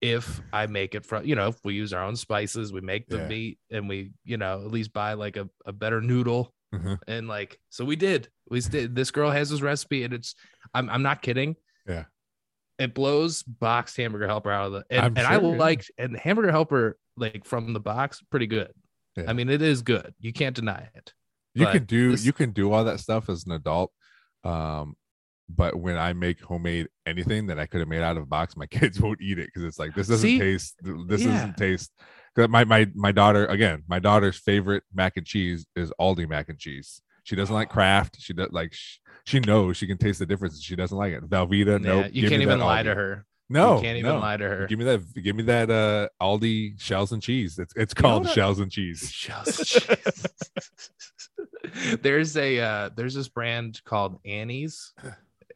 if I make it from, you know, if we use our own spices, we make the
Yeah.
meat and we, you know, at least buy like a, a better noodle.
Mhm.
And like, so we did, we did, this girl has this recipe and it's, I'm, I'm not kidding.
Yeah.
it blows boxed hamburger helper out of the and, and
sure, yeah.
like and the hamburger helper like from the box pretty good.
Yeah.
I mean it is good. You can't deny it.
you can do
this-
you can do all that stuff as an adult um but when i make homemade anything that i could have made out of a box my kids won't eat it because it's like this doesn't
See?
taste this
Yeah.
doesn't taste my my my daughter again my daughter's favorite mac and cheese is aldi mac and cheese she doesn't like kraft she does like sh- she knows she can taste the difference she doesn't like it velveeta no
Yeah, you can't even lie to her.
no
you can't even
no.
lie to her.
give me that give me that uh aldi shells and cheese it's it's called
what?
shells and cheese
Shells and cheese. there's a uh there's this brand called Annie's.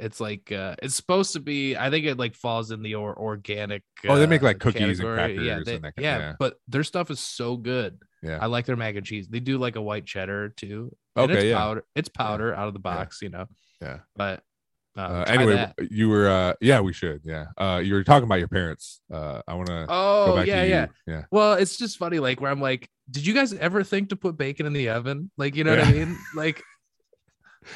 It's like uh it's supposed to be I think it like falls in the or- organic
Oh, they make,
uh,
like, cookies and
category. yeah,
crackers
they-
and that kind-
yeah,
yeah.
but their stuff is so good.
yeah
I like their mac and cheese. They do like a white cheddar too. And it's
Okay, yeah.
powder. It's powder out of the box, you know.
yeah
But uh,
uh, anyway
that.
you were uh yeah we should yeah uh you were talking about your parents uh i want to
Oh yeah,
to you.
yeah.
yeah
Well, it's just funny, like where I'm like, did you guys ever think to put bacon in the oven? Like, you know what I mean? Like,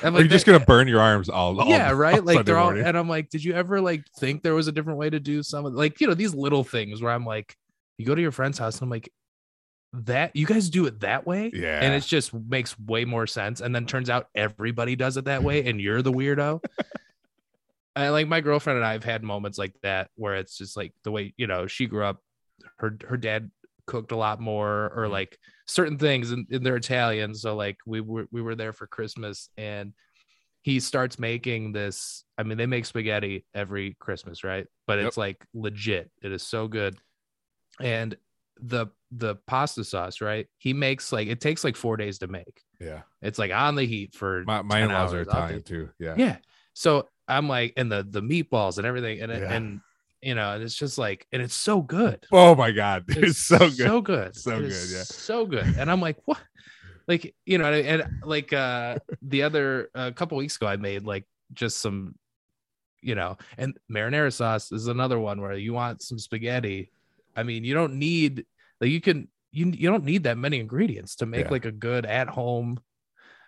I'm
are you
like,
just gonna burn your arms all, all
yeah, right. Like
Sunday
they're all,
morning?
and I'm like, did you ever like think there was a different way to do some of like you know these little things where I'm like, you go to your friend's house and I'm like, that you guys do it that way,
yeah
and it just makes way more sense. And then turns out everybody does it that way, and you're the weirdo. and like my girlfriend and I have had moments like that where it's just like the way you know she grew up, her her dad cooked a lot more, or
Mhm.
like certain things, and, and they're Italian, so like we were we were there for Christmas, and he starts making this. I mean, they make spaghetti every Christmas, right? But
Yep.
it's like legit. It is so good, and the the pasta sauce, right? He makes like it takes like four days to make.
yeah
It's like on the heat for
my, my in-laws are italian too yeah
Yeah. So I'm like, and the the meatballs and everything, and
Yeah.
and you know, and it's just like, and it's so good.
oh my god it's, so good
So good.
So
It
good, yeah.
So good. And I'm like, what? Like, you know, and like uh the other a couple weeks ago, I made like just some, you know, and marinara sauce is another one where you want some spaghetti. I mean, you don't need like you can you you don't need that many ingredients to make
Yeah.
like a good at home.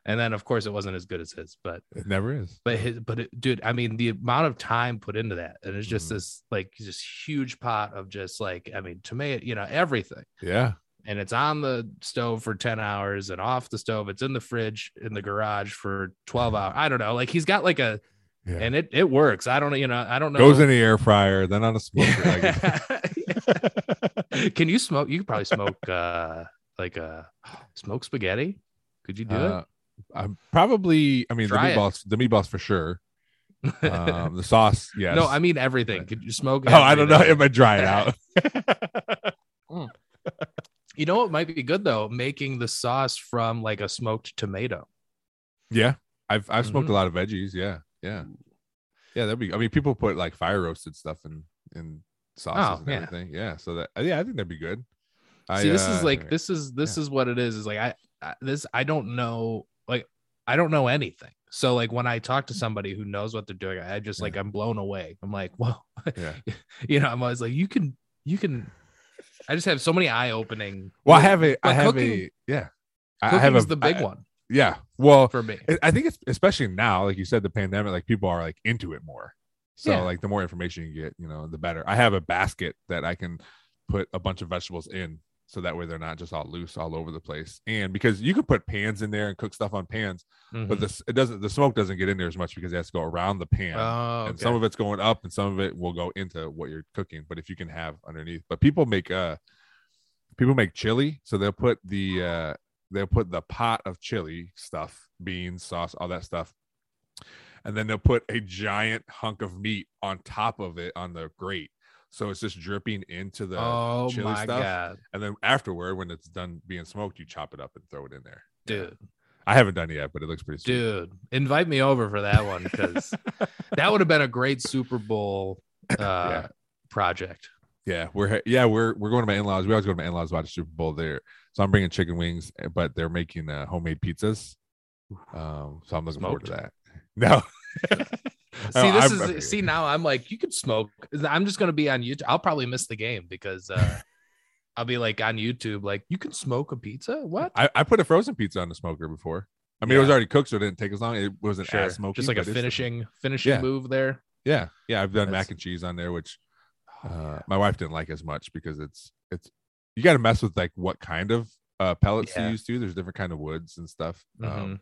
And then of course it wasn't as good as his, but
it never is
but his, but it, dude, I mean, the amount of time put into that, and it's just
Mhm.
this like this huge pot of just like, I mean, tomato, you know, everything,
yeah
and it's on the stove for ten hours, and off the stove, it's in the fridge in the garage for twelve hours. I don't know, like he's got like a,
yeah
and it it works. I don't know, you know, I don't know.
goes in the air fryer then on a smoker like,
Can you smoke? You could probably smoke uh like uh smoke spaghetti. Could you do
uh, i'm probably i mean
Try
the
it.
meatballs the meatballs for sure um the sauce yes
No, I mean everything. Could you smoke?
oh i don't know
everything?
if i dry it out
You know what might be good though? Making the sauce from like a smoked tomato.
Yeah, I've I've smoked
Mhm.
a lot of veggies. Yeah, yeah, yeah. That'd be. I mean, people put like fire roasted stuff in in sauces
Oh,
and
yeah.
everything. Yeah, so that yeah, I think that'd be good. I,
See, this
uh,
is like
anyway.
this is this is what it is. Is like I, I this I don't know I don't know anything. So like when I talk to mm. somebody who knows what they're doing, I just like I'm blown away. I'm like, well,
Yeah.
you know, I'm always like, you can you can. I just have so many eye opening.
Well, I have a. I have
cooking-
a. Yeah, I have a
the big
I-
one
Yeah. Well,
for me.
I- I think it's especially now, like you said, the pandemic, like people are like into it more. So
Yeah.
like the more information you get, you know, the better. I have a basket that I can put a bunch of vegetables in, so that way they're not just all loose all over the place. And because you can put pans in there and cook stuff on pans, but
Mhm.
this it doesn't the smoke doesn't get in there as much because it has to go around the pan.
oh,
and
okay.
some of it's going up and some of it will go into what you're cooking but if you can have underneath but people make uh people make chili so they'll put the uh they'll put the pot of chili stuff beans sauce all that stuff and then they'll put a giant hunk of meat on top of it on the grate so it's just dripping into the
oh
chili stuff
god,
and then afterward when it's done being smoked you chop it up and throw it in there
dude.
i haven't done it yet but it looks pretty sweet.
Dude, invite me over for that one because that would have been a great Super Bowl uh,
Yeah.
project.
Yeah, we're yeah we're we're going to my in laws. We always go to my in laws watch the Super Bowl there. So I'm bringing chicken wings, eh, but they're making uh, homemade pizzas. Um, so I'm looking forward to that. No,
See,
Oh,
this
I'm- I'm-
is see now. I'm like, you could smoke. I'm just gonna be on YouTube. I'll probably miss the game because uh, I'll be like on YouTube, like you can smoke a pizza. What?
I, I put a frozen pizza on the smoker before. I mean, it was already cooked, so it didn't take as long. It wasn't
Sure.
as smoky.
just like a finishing finishing
Yeah.
move there.
Yeah, yeah. I've done
That's-
mac and cheese on there, which
Oh,
uh,
yeah.
my wife didn't like as much because it's it's you got to mess with like what kind of uh, pellets
Yeah.
to use too. There's different kind of woods and stuff. Um,
Mhm.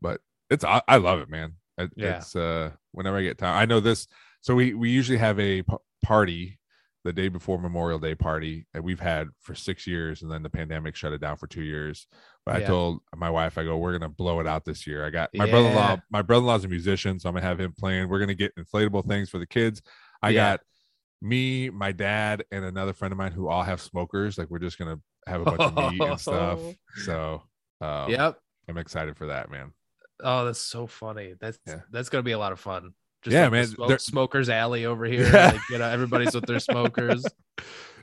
but it's I, I love it, man. It,
Yeah.
It's uh whenever I get time. I know this. So we we usually have a p- party the day before Memorial Day party that we've had for six years, and then the pandemic shut it down for two years. But I told my wife, I go, we're gonna blow it out this year. I got my brother-in-law. My brother-in-law's a musician, so I'm gonna have him playing. We're gonna get inflatable things for the kids. I
Yeah.
got me, my dad, and another friend of mine who all have smokers. Like we're just gonna have a bunch of meat and stuff. So um,
yep.
I'm excited for that, man.
Oh, that's so funny. That's
Yeah.
that's gonna be a lot of fun. Just
Yeah,
like the
man,
smoke- smokers alley over here.
Yeah.
Like, you know, everybody's with their smokers.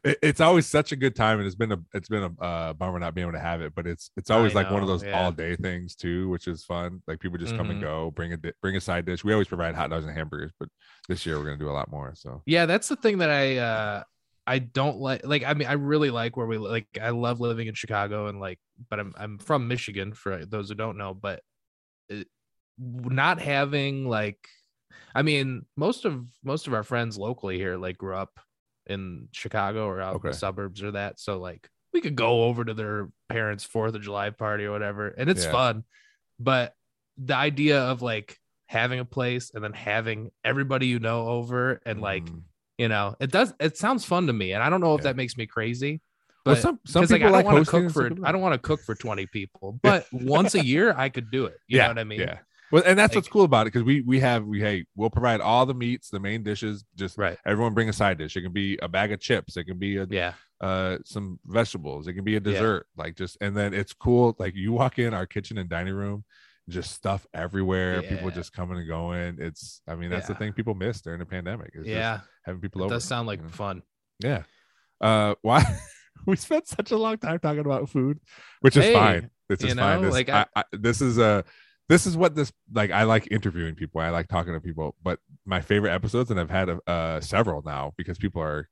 It, it's always such a good time, and it's been a it's been a uh, bummer not being able to have it. But it's it's always
I
like one of those
yeah.
all day things too, which is fun. Like people just come and
Mhm.
go, bring a di- bring a side dish. We always provide hot dogs and hamburgers, but this year we're gonna do a lot more. So
Yeah, that's the thing that I uh I don't like like I mean I really like where we like I love living in Chicago and like but I'm I'm from Michigan for those who don't know but not having like I mean most of most of our friends locally here like grew up in Chicago or out in the suburbs or that so like we could go over to their parents 4th of July party or whatever and it's
Yeah.
fun but the idea of like having a place and then having everybody you know over and like
mm.
you know it does it sounds fun to me and i don't know if
Yeah.
that makes me crazy
Well,
but
some some
'cause, like,
people
i don't want to cook for i don't want to cook for 20 people but once a year i could do it you
yeah,
know what i mean
Yeah. Well, and that's what's cool about it because we we have we hey we'll provide all the meats, the main dishes. Just
right
everyone bring a side dish. It can be a bag of chips. It can be a
yeah
uh some vegetables. It can be a dessert. Like just and then it's cool. Like you walk in our kitchen and dining room, just stuff everywhere. People just coming and going. It's I mean that's the thing people miss during the pandemic. Is just
yeah
having people
it
over.
does sound like
you know?
fun
Yeah. Uh why we spent such a long time talking about food, which is
Hey,
fine. This is fine. This,
like,
I,
I-
I, this is a this is what this like I like interviewing people. I like talking to people, but my favorite episodes and I've had uh several now because people are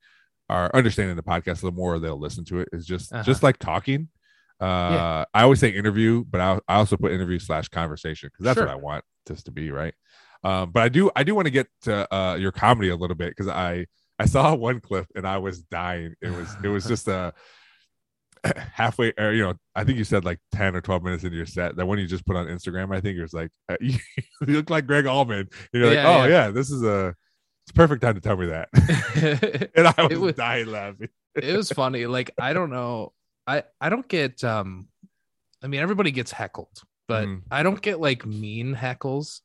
are understanding the podcast a little more, they'll listen to it. Is just
Uh-huh.
just like talking. Uh I always say interview, but I, I also put interview slash conversation because that's
Sure.
what I want this to be, right? Um, but I do I do want to get to uh your comedy a little bit because I I saw one clip and I was dying. It was it was just a halfway or you know I think you said like 10 or 12 minutes into your set that one you just put on Instagram I think it was like uh, you, look like Gregg Allman. And you're like,
Yeah,
"Oh
yeah.
yeah, this is a it's perfect time to tell me that." and I was,
was-
dying laughing.
it was funny like i don't know i i don't get um i mean everybody gets heckled but
Mhm.
i don't get like mean heckles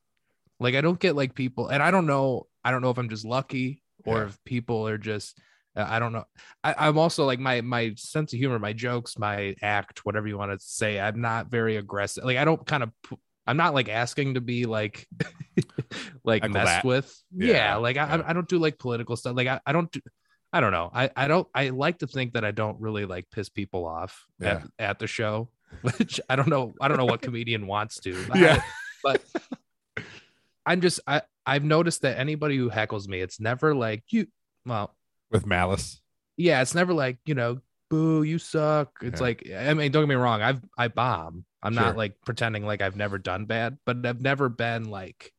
like i don't get like people and i don't know i don't know if i'm just lucky or
Yeah.
if people are just Uh, i don't know I, i'm also like my my sense of humor my jokes my act whatever you want to say i'm not very aggressive like i don't kind of i'm not like asking to be like like
Heckle
messed with yeah,
Yeah,
like I,
yeah.
I don't do like political stuff like i, I don't do I don't know. I, I don't I like to think that I don't really like piss people off at, at the show, which I don't know. I don't know what comedian wants to. I-
Yeah.
but I'm just I I've noticed that anybody who heckles me, it's never like you well,
with malice.
yeah, it's never like, you know, boo, you suck. It's
Yeah.
like I mean, don't get me wrong, I've I bomb. I'm
Sure.
not like pretending like I've never done bad, but I've never been like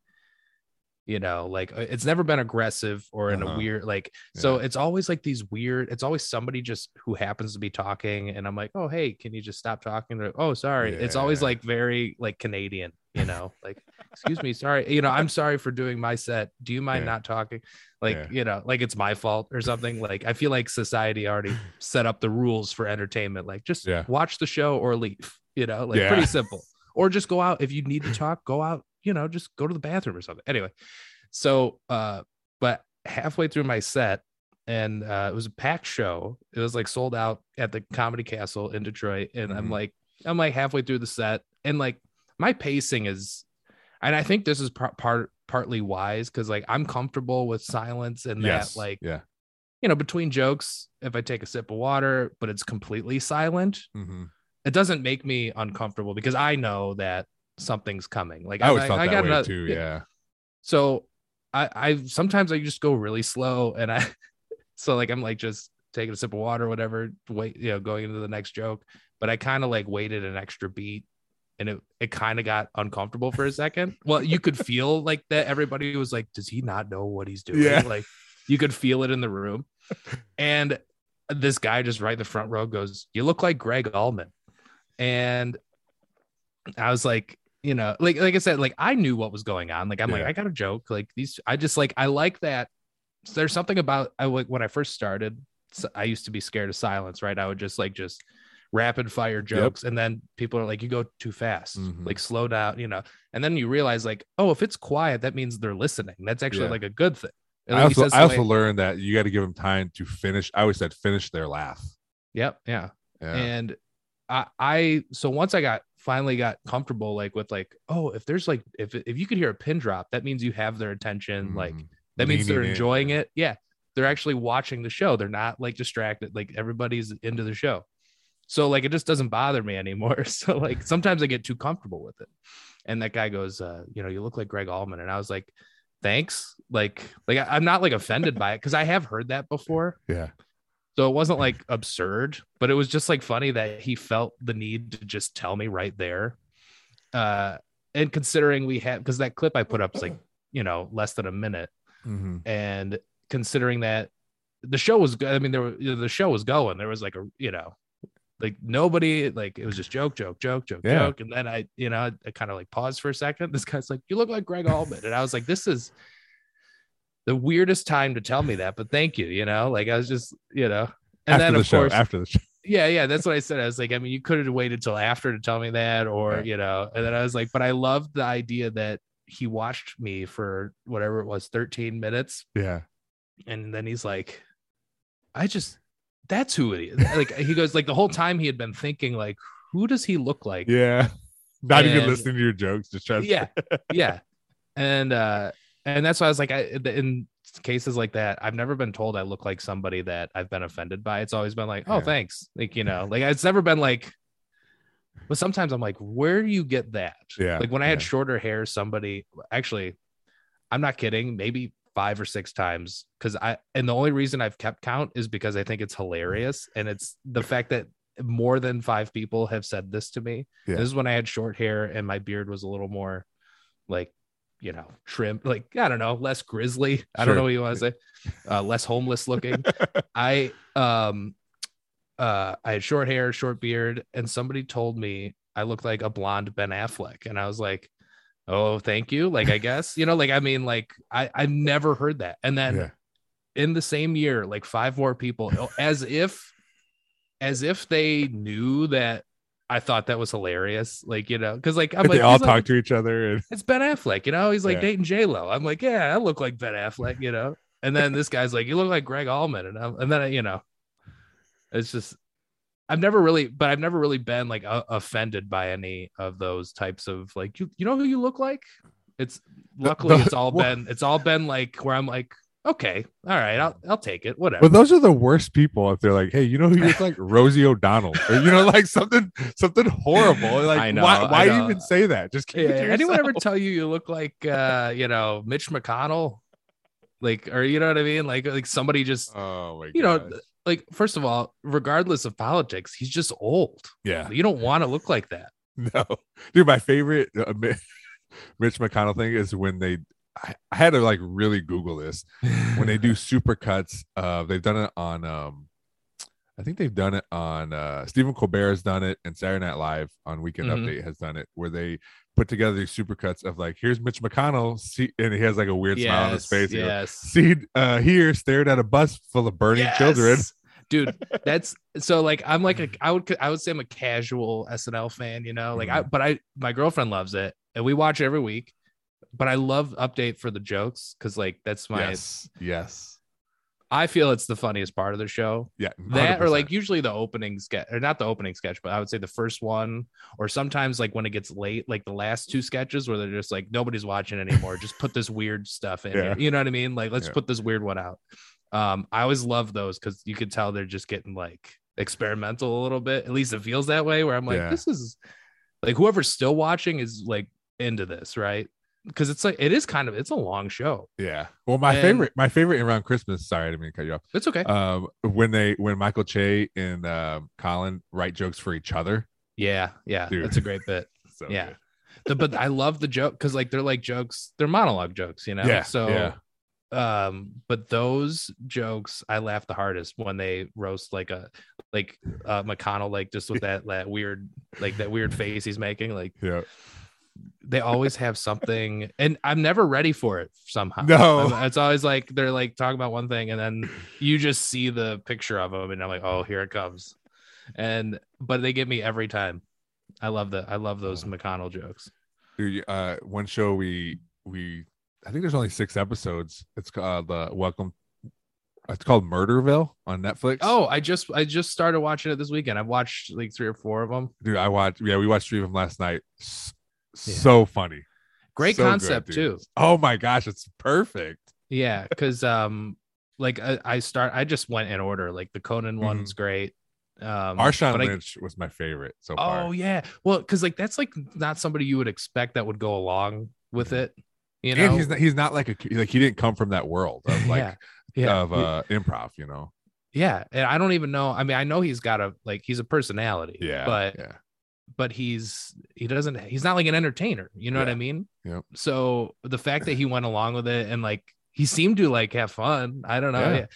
you know, like uh, it's never been aggressive or in
Uh-huh.
a weird like so it's always like these weird it's always somebody just who happens to be talking and I'm like, "Oh, hey, can you just stop talking?" Or, "Oh, sorry." It's always like very like Canadian, you know, like, "Excuse me, sorry. You know, I'm sorry for doing my set. Do you mind
Yeah.
not talking?" Like,
Yeah.
you know, like it's my fault or something. Like I feel like society already set up the rules for entertainment. Like just
Yeah.
watch the show or leave, you know, like
Yeah.
pretty simple. Or just go out if you need to talk, go out, you know, just go to the bathroom or something. Anyway, so uh, but halfway through my set, and uh, it was a packed show. It was like sold out at the Comedy Castle in Detroit, and I'm
Mhm.
like, I'm like halfway through the set, and like my pacing is, and I think this is part part partly wise because like I'm comfortable with silence and
yes.
that like
yeah.
you know between jokes, if I take a sip of water, but it's completely silent,
hmm
it doesn't make me uncomfortable because I know that something's coming. Like
I always
I,
felt
I
that
got
way
another-
too. Yeah.
so I, I sometimes I just go really slow and I so like I'm like just taking a sip of water or whatever, wait, you know, going into the next joke. But I kind of like waited an extra beat and it it kind of got uncomfortable for a second. Well, you could feel like that everybody was like, does he not know what he's doing?
Yeah.
Like you could feel it in the room. And this guy just right in the front row goes, You look like Gregg Allman. And I was like, you know, like like I said, like I knew what was going on. Like I'm like, I got a joke. Like these, I just like I like that. so There's something about I like when I first started. i used to be scared of silence, right? I would just like just rapid fire jokes, and then people are like, "You go too fast,
Mhm.
like slow down," you know. And then you realize, like, oh, if it's quiet, that means they're listening. That's actually
Yeah.
like a good thing. At
I also I also
way-
learned that you got to give them time to finish. I always said finish their laugh.
yep, yeah.
Yeah.
and I, I so once I got finally got comfortable like with like oh if there's like if if you could hear a pin drop that means you have their attention like
Mhm.
that means they're enjoying it. Yeah they're actually watching the show. They're not like distracted like everybody's into the show. So like it just doesn't bother me anymore. So like sometimes I get too comfortable with it. And that guy goes uh you know you look like Gregg Allman. And I was like thanks. Like like I, I'm not like offended by it because I have heard that before.
Yeah.
So it wasn't like absurd, but it was just like funny that he felt the need to just tell me right there. Uh, and considering we had, because that clip I put up is like, you know, less than a minute.
Mhm.
And considering that the show was I mean, there were, you know, the show was going, there was like a, you know, like nobody, like it was just joke, joke, joke, joke,
Yeah.
joke. And then I, you know, I, I kind of like paused for a second. This guy's like, you look like Gregg Allman. And I was like, this is, the weirdest time to tell me that, but thank you. You know, like I was just, you know, and
after
then
the
of
show,
course,
after the show.
yeah, yeah, that's what I said. I was like, I mean, you could have waited till after to tell me that, or
Yeah.
you know, and then I was like, but I loved the idea that he watched me for whatever it was, 13 minutes,
Yeah.
and then he's like, I just that's who it is. Like he goes, like the whole time he had been thinking, like, who does he look like?
Yeah. Not even listening to your jokes, just trying to
yeah yeah and uh and that's why i was like i in cases like that i've never been told i look like somebody that i've been offended by it's always been like oh
Yeah.
thanks like you know like it's never been like but sometimes i'm like where do you get that
Yeah,
like when i had
yeah.
shorter hair somebody actually i'm not kidding maybe five or six times because i and the only reason i've kept count is because i think it's hilarious and it's the fact that more than five people have said this to me
Yeah.
this is when i had short hair and my beard was a little more like you know trimmed like i don't know less grizzly i don't know what you want to say. Uh less homeless looking. I um uh i had short hair short beard and somebody told me i looked like a blonde ben affleck and i was like oh thank you like i guess you know like i mean like i i never heard that. And then
Yeah.
in the same year like five more people as if as if they knew that i thought that was hilarious like you know because like i'm
they
like
all talk
like,
to each other and
it's ben affleck you know he's like
Yeah.
dating j-lo i'm like yeah i look like ben affleck you know and then this guy's like you look like gregg allman and, I'm, and then you know it's just I've never really, but I've never really been like uh, offended by any of those types of like you. You know who you look like? It's luckily it's all been it's all been like where I'm like okay, all right, I'll I'll take it, whatever.
But those are the worst people if they're like, "Hey, you know who you look like Rosie O'Donnell," or you know, like something something horrible. Like,
I know,
why, why
know.
even say that? Just keep
yeah, anyone ever tell you you look like uh you know Mitch McConnell, like or you know what I mean, like like somebody just
Oh
you know like first of all, regardless of politics, he's just old.
yeah,
You don't want to look like that.
no, dude. My favorite uh, Mitch McConnell thing is when they. I, I had to like really Google this when they do super cuts. Uh, they've done it on. Um, I think they've done it on. Uh, Stephen Colbert has done it, and Saturday Night Live on Weekend
Mhm.
Update has done it, where they put together these super cuts of like, here's Mitch McConnell, see, and he has like a weird smile on his face.
Yes.
See uh, here, stared at a bus full of burning children.
Dude that's so like i'm like a i would i would say i'm a casual snl fan you know like i
Mhm.
but i my girlfriend loves it and we watch it every week but i love update for the jokes because like that's my
Yes, yes,
i feel it's the funniest part of the show
yeah.
that or like usually the opening sketch or not the opening sketch but i would say the first one or sometimes like when it gets late like the last two sketches where they're just like nobody's watching anymore just put this weird stuff in
Yeah.
you know what i mean like let's
Yeah.
put this weird one out um i always love those because you could tell they're just getting like experimental a little bit at least it feels that way where i'm like
Yeah.
this is like whoever's still watching is like into this right because it's like it is kind of it's a long show
yeah. Well, my
And-
favorite, my favorite around Christmas. Sorry, I didn't mean to cut you off.
it's okay
Um, when they when Michael Che and um, Colin write jokes for each other,
yeah yeah
Dude.
that's a great bit
so
Yeah. The- but I love the joke because like they're like jokes, they're monologue jokes, you know.
Yeah,
So
yeah.
um, but those jokes I laugh the hardest when they roast like a like uh McConnell, like just with that that weird like that weird face he's making. Like
Yeah.
They always have something, and I'm never ready for it somehow.
No.
I'm- it's always like they're like talking about one thing, and then you just see the picture of them, and I'm like, oh, here it comes. And but they get me every time. I love the I love those McConnell jokes.
Dude, uh, one show we we I think there's only six episodes. It's called uh, Welcome. It's called Murderville on Netflix.
Oh, I just I just started watching it this weekend. I've watched like three or four of them.
dude, I watched. Yeah, we watched three of them last night.
Yeah.
So funny.
Great
So
concept
dude.
too.
Oh my gosh, it's perfect.
Yeah, because um, like I, I start I just went in order. Like the Conan one's great. Um,
Marshawn
but I-
Lynch was my favorite so far.
Oh yeah, well, because like that's like not somebody you would expect that would go along with it. You know,
and he's not, he's not like a like he didn't come from that world of like
yeah, yeah,
of uh improv, you know.
yeah. And I don't even know. I mean, I know he's got a like he's a personality.
Yeah,
but
yeah,
but he's he doesn't he's not like an entertainer. You know what I mean?
Yep.
So the fact that he went along with it and like he seemed to like have fun. I don't know.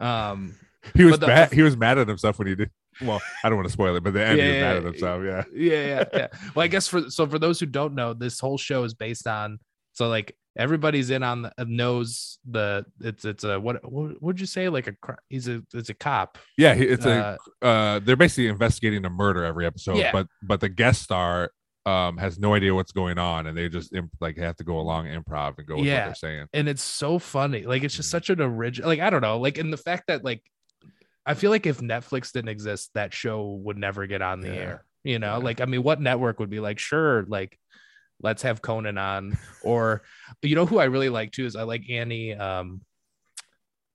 Yeah. Um.
he was
the-
mad. He was mad at himself when he did. Well, I don't want to spoil it, but the end he was
Yeah,
mad at himself. Yeah,
yeah, yeah, yeah. Well, I guess for so for those who don't know, this whole show is based on so like everybody's in on the knows the it's it's a what what would you say like a he's a it's a cop.
yeah. It's
Uh,
a uh, they're basically investigating a murder every episode,
Yeah.
but but the guest star um has no idea what's going on, and they just imp- like have to go along improv and go with
Yeah.
what they're saying.
and it's so funny. Like it's just
Mhm.
such an original. Like I don't know. Like in the fact that like I feel like if Netflix didn't exist, that show would never get on the
Yeah.
air. You know,
Yeah.
like I mean, what network would be like, sure, like let's have Conan on, or you know who I really like too is I like Annie. Um,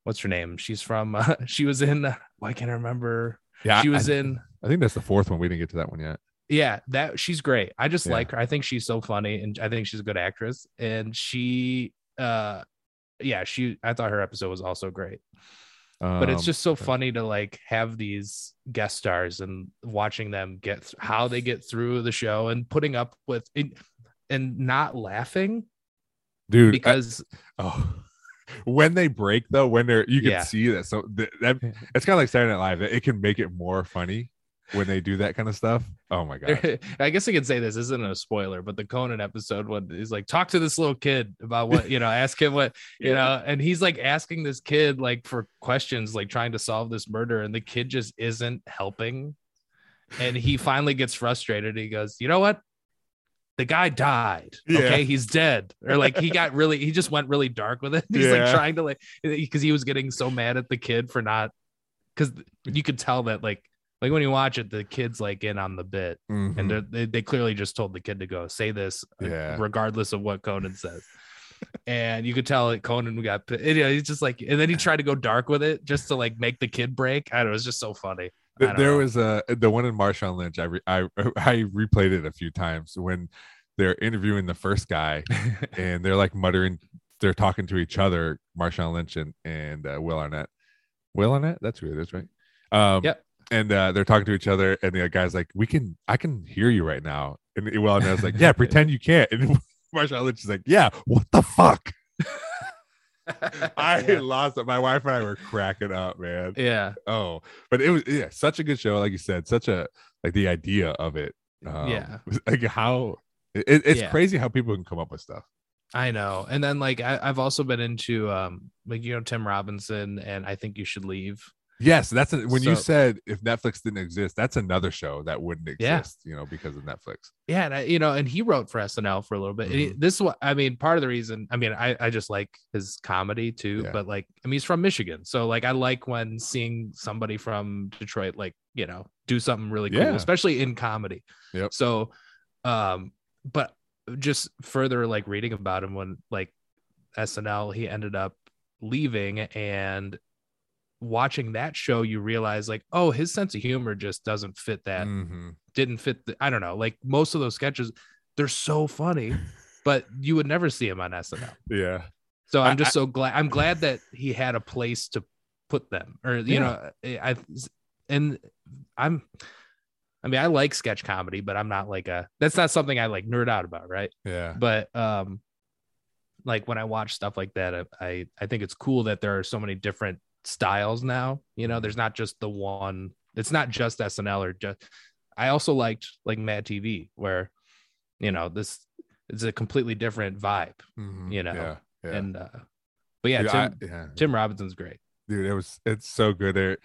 what's her name? She's from. Uh, she was in. Uh, why can't I remember?
Yeah,
She was
I,
in.
I think that's the fourth one. We didn't get to that one yet.
Yeah, that she's great. I just
Yeah.
like her. I think she's so funny and I think she's a good actress. And she uh yeah, she I thought her episode was also great. But it's
Um,
just so funny to like have these guest stars and watching them get th- how they get through the show and putting up with it and not laughing
dude. I-
because
oh, when they break though, when they're you can
Yeah.
see that. So th- that it's kind of like Saturday Night Live. It can make it more funny when they do that kind of stuff. Oh my god.
I guess I could say this isn't a spoiler, but the Conan episode when he's like, talk to this little kid about what, you know, ask him what, you
Yeah.
know, and he's like asking this kid like for questions, like trying to solve this murder, and the kid just isn't helping. And he finally gets frustrated. He goes, you know what? The guy died.
Yeah.
Okay, he's dead. Or like he got really, he just went really dark with it. He's
Yeah.
like trying to like because he was getting so mad at the kid for not because you could tell that like like when you watch it, the kid's like in on the bit
Mhm.
and they they clearly just told the kid to go say this uh,
Yeah.
regardless of what Conan says. and you could tell that Conan got you know, he's just like and then he tried to go dark with it just to like make the kid break. I don't know, it was just so funny. I
Th-
don't
there
know.
was a the one in Marshawn Lynch. I re, I I replayed it a few times when they're interviewing the first guy and they're like muttering. They're talking to each other, Marshawn Lynch and and uh, Will Arnett. Will Arnett, that's who it is, right? Um,
Yep.
And uh, they're talking to each other, and the guy's like, "We can, I can hear you right now." And Will Arnett's like, "Yeah, pretend you can't." And Marshawn Lynch is like, "Yeah, what the fuck?" I
yeah.
lost it. My wife and I were cracking up, man.
yeah.
Oh, but it was yeah, such a good show. Like you said, such a like the idea of it. Um,
Yeah.
like how it, it's
Yeah.
crazy how people can come up with stuff.
I know. And then like I, I've also been into um like you know Tim Robinson and I think you should leave.
Yes, that's a, when you said if Netflix didn't exist, that's another show that wouldn't
Yeah.
exist. You know, because of Netflix.
Yeah, and I, you know, and he wrote for SNL for a little bit. And he- this is what I mean. Part of the reason, I mean, I I just like his comedy too.
Yeah.
But like, I mean, he's from Michigan, so like, I like when seeing somebody from Detroit, like you know, do something really cool,
Yeah.
especially in comedy.
Yep.
So, um, but just further like reading about him when like SNL, he ended up leaving and watching that show you realize like oh his sense of humor just doesn't fit that
Mhm.
didn't fit the, I don't know, like most of those sketches, they're so funny, but you would never see him on SNL.
Yeah,
So I'm
I-
just so glad I'm glad that he had a place to put them or you
Yeah.
know, I and I'm I mean, I like sketch comedy, but I'm not like a that's not something I like nerd out about, right?
Yeah.
But um like when I watch stuff like that, I I, I think it's cool that there are so many different styles now. You know, there's not just the one, it's not just SNL or just I also liked like Mad TV, where you know, this is a completely different vibe.
Mhm.
you know,
Yeah. yeah.
And uh but yeah,
Dude,
Tim,
I- yeah.
Tim Robinson's great.
dude it was it's so good there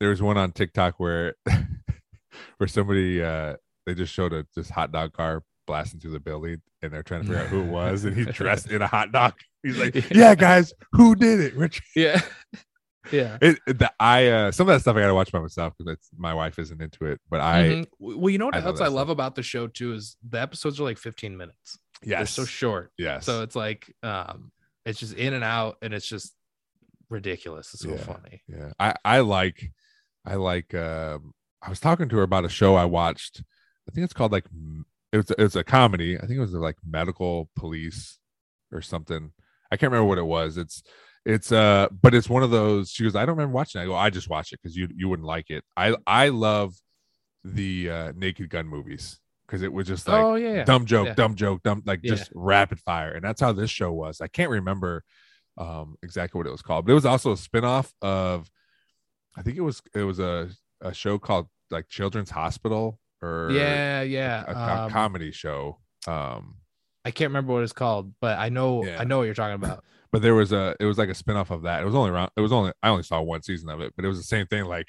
there was one on tiktok where where somebody uh they just showed a this hot dog car blasting through the building and they're trying to figure out who it was and he's dressed in a hot dog he's like yeah guys who did it Rich
Yeah. Yeah.
it, the, i uh some of that stuff i gotta watch by myself because my wife isn't into it but i
Mhm. well, you know what
I
else I
stuff.
love about the show too is the episodes are like 15 minutes. They're so short.
yeah
So it's like um it's just in and out and it's just ridiculous. It's so
Yeah.
funny.
yeah i i like i like um i was talking to her about a show i watched i think it's called like M- it was, it was a comedy i think it was like medical police or something i can't remember what it was it's it's uh but it's one of those she goes i don't remember watching it. i go i just watched it because you you wouldn't like it i i love the uh naked gun movies because it was just like
oh yeah. yeah.
dumb joke,
Yeah.
dumb joke, dumb like just rapid fire. And that's how this show was. I can't remember um exactly what it was called, but it was also a spin-off of I think it was it was a, a show called like Children's Hospital or
Yeah, yeah.
a, co-
Um,
comedy show. Um
I can't remember what it's called, but I know. I know what you're talking about.
But there was a it was like a spin-off of that. It was only around it was only I only saw one season of it, but it was the same thing like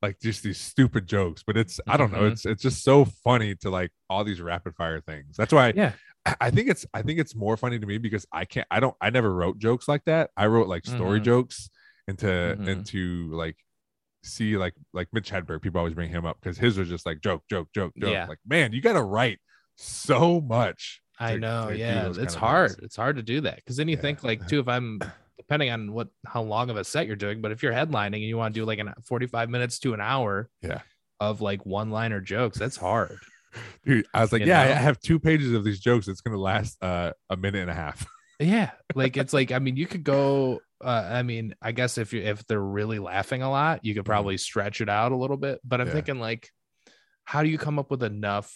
like just these stupid jokes. But it's I don't know,
Mhm.
it's it's just so funny to like all these rapid fire things. That's why
Yeah.
I- I think it's I think it's more funny to me because I can't I don't I never wrote jokes like that. I wrote like story
Mhm.
jokes into
Mhm.
into like see like like Mitch Hedberg. People always bring him up because his was just like joke, joke, joke, joke.
Yeah.
Like man, you gotta write so much.
I know, yeah. It's hard. It's hard to do that because then you
Yeah.
think like too if I'm depending on what how long of a set you're doing, but if you're headlining and you want to do like an 45 minutes to an hour
Yeah.
of like one liner jokes, that's hard.
Dude, I was like,
You
yeah, I have two pages of these jokes. It's gonna last uh, a minute and a half.
Yeah, like it's like I mean, you could go. Uh, I mean, I guess if you if they're really laughing a lot, you could probably stretch it out a little bit. But I'm
Mm-hmm. Yeah.
thinking like, how do you come up with enough,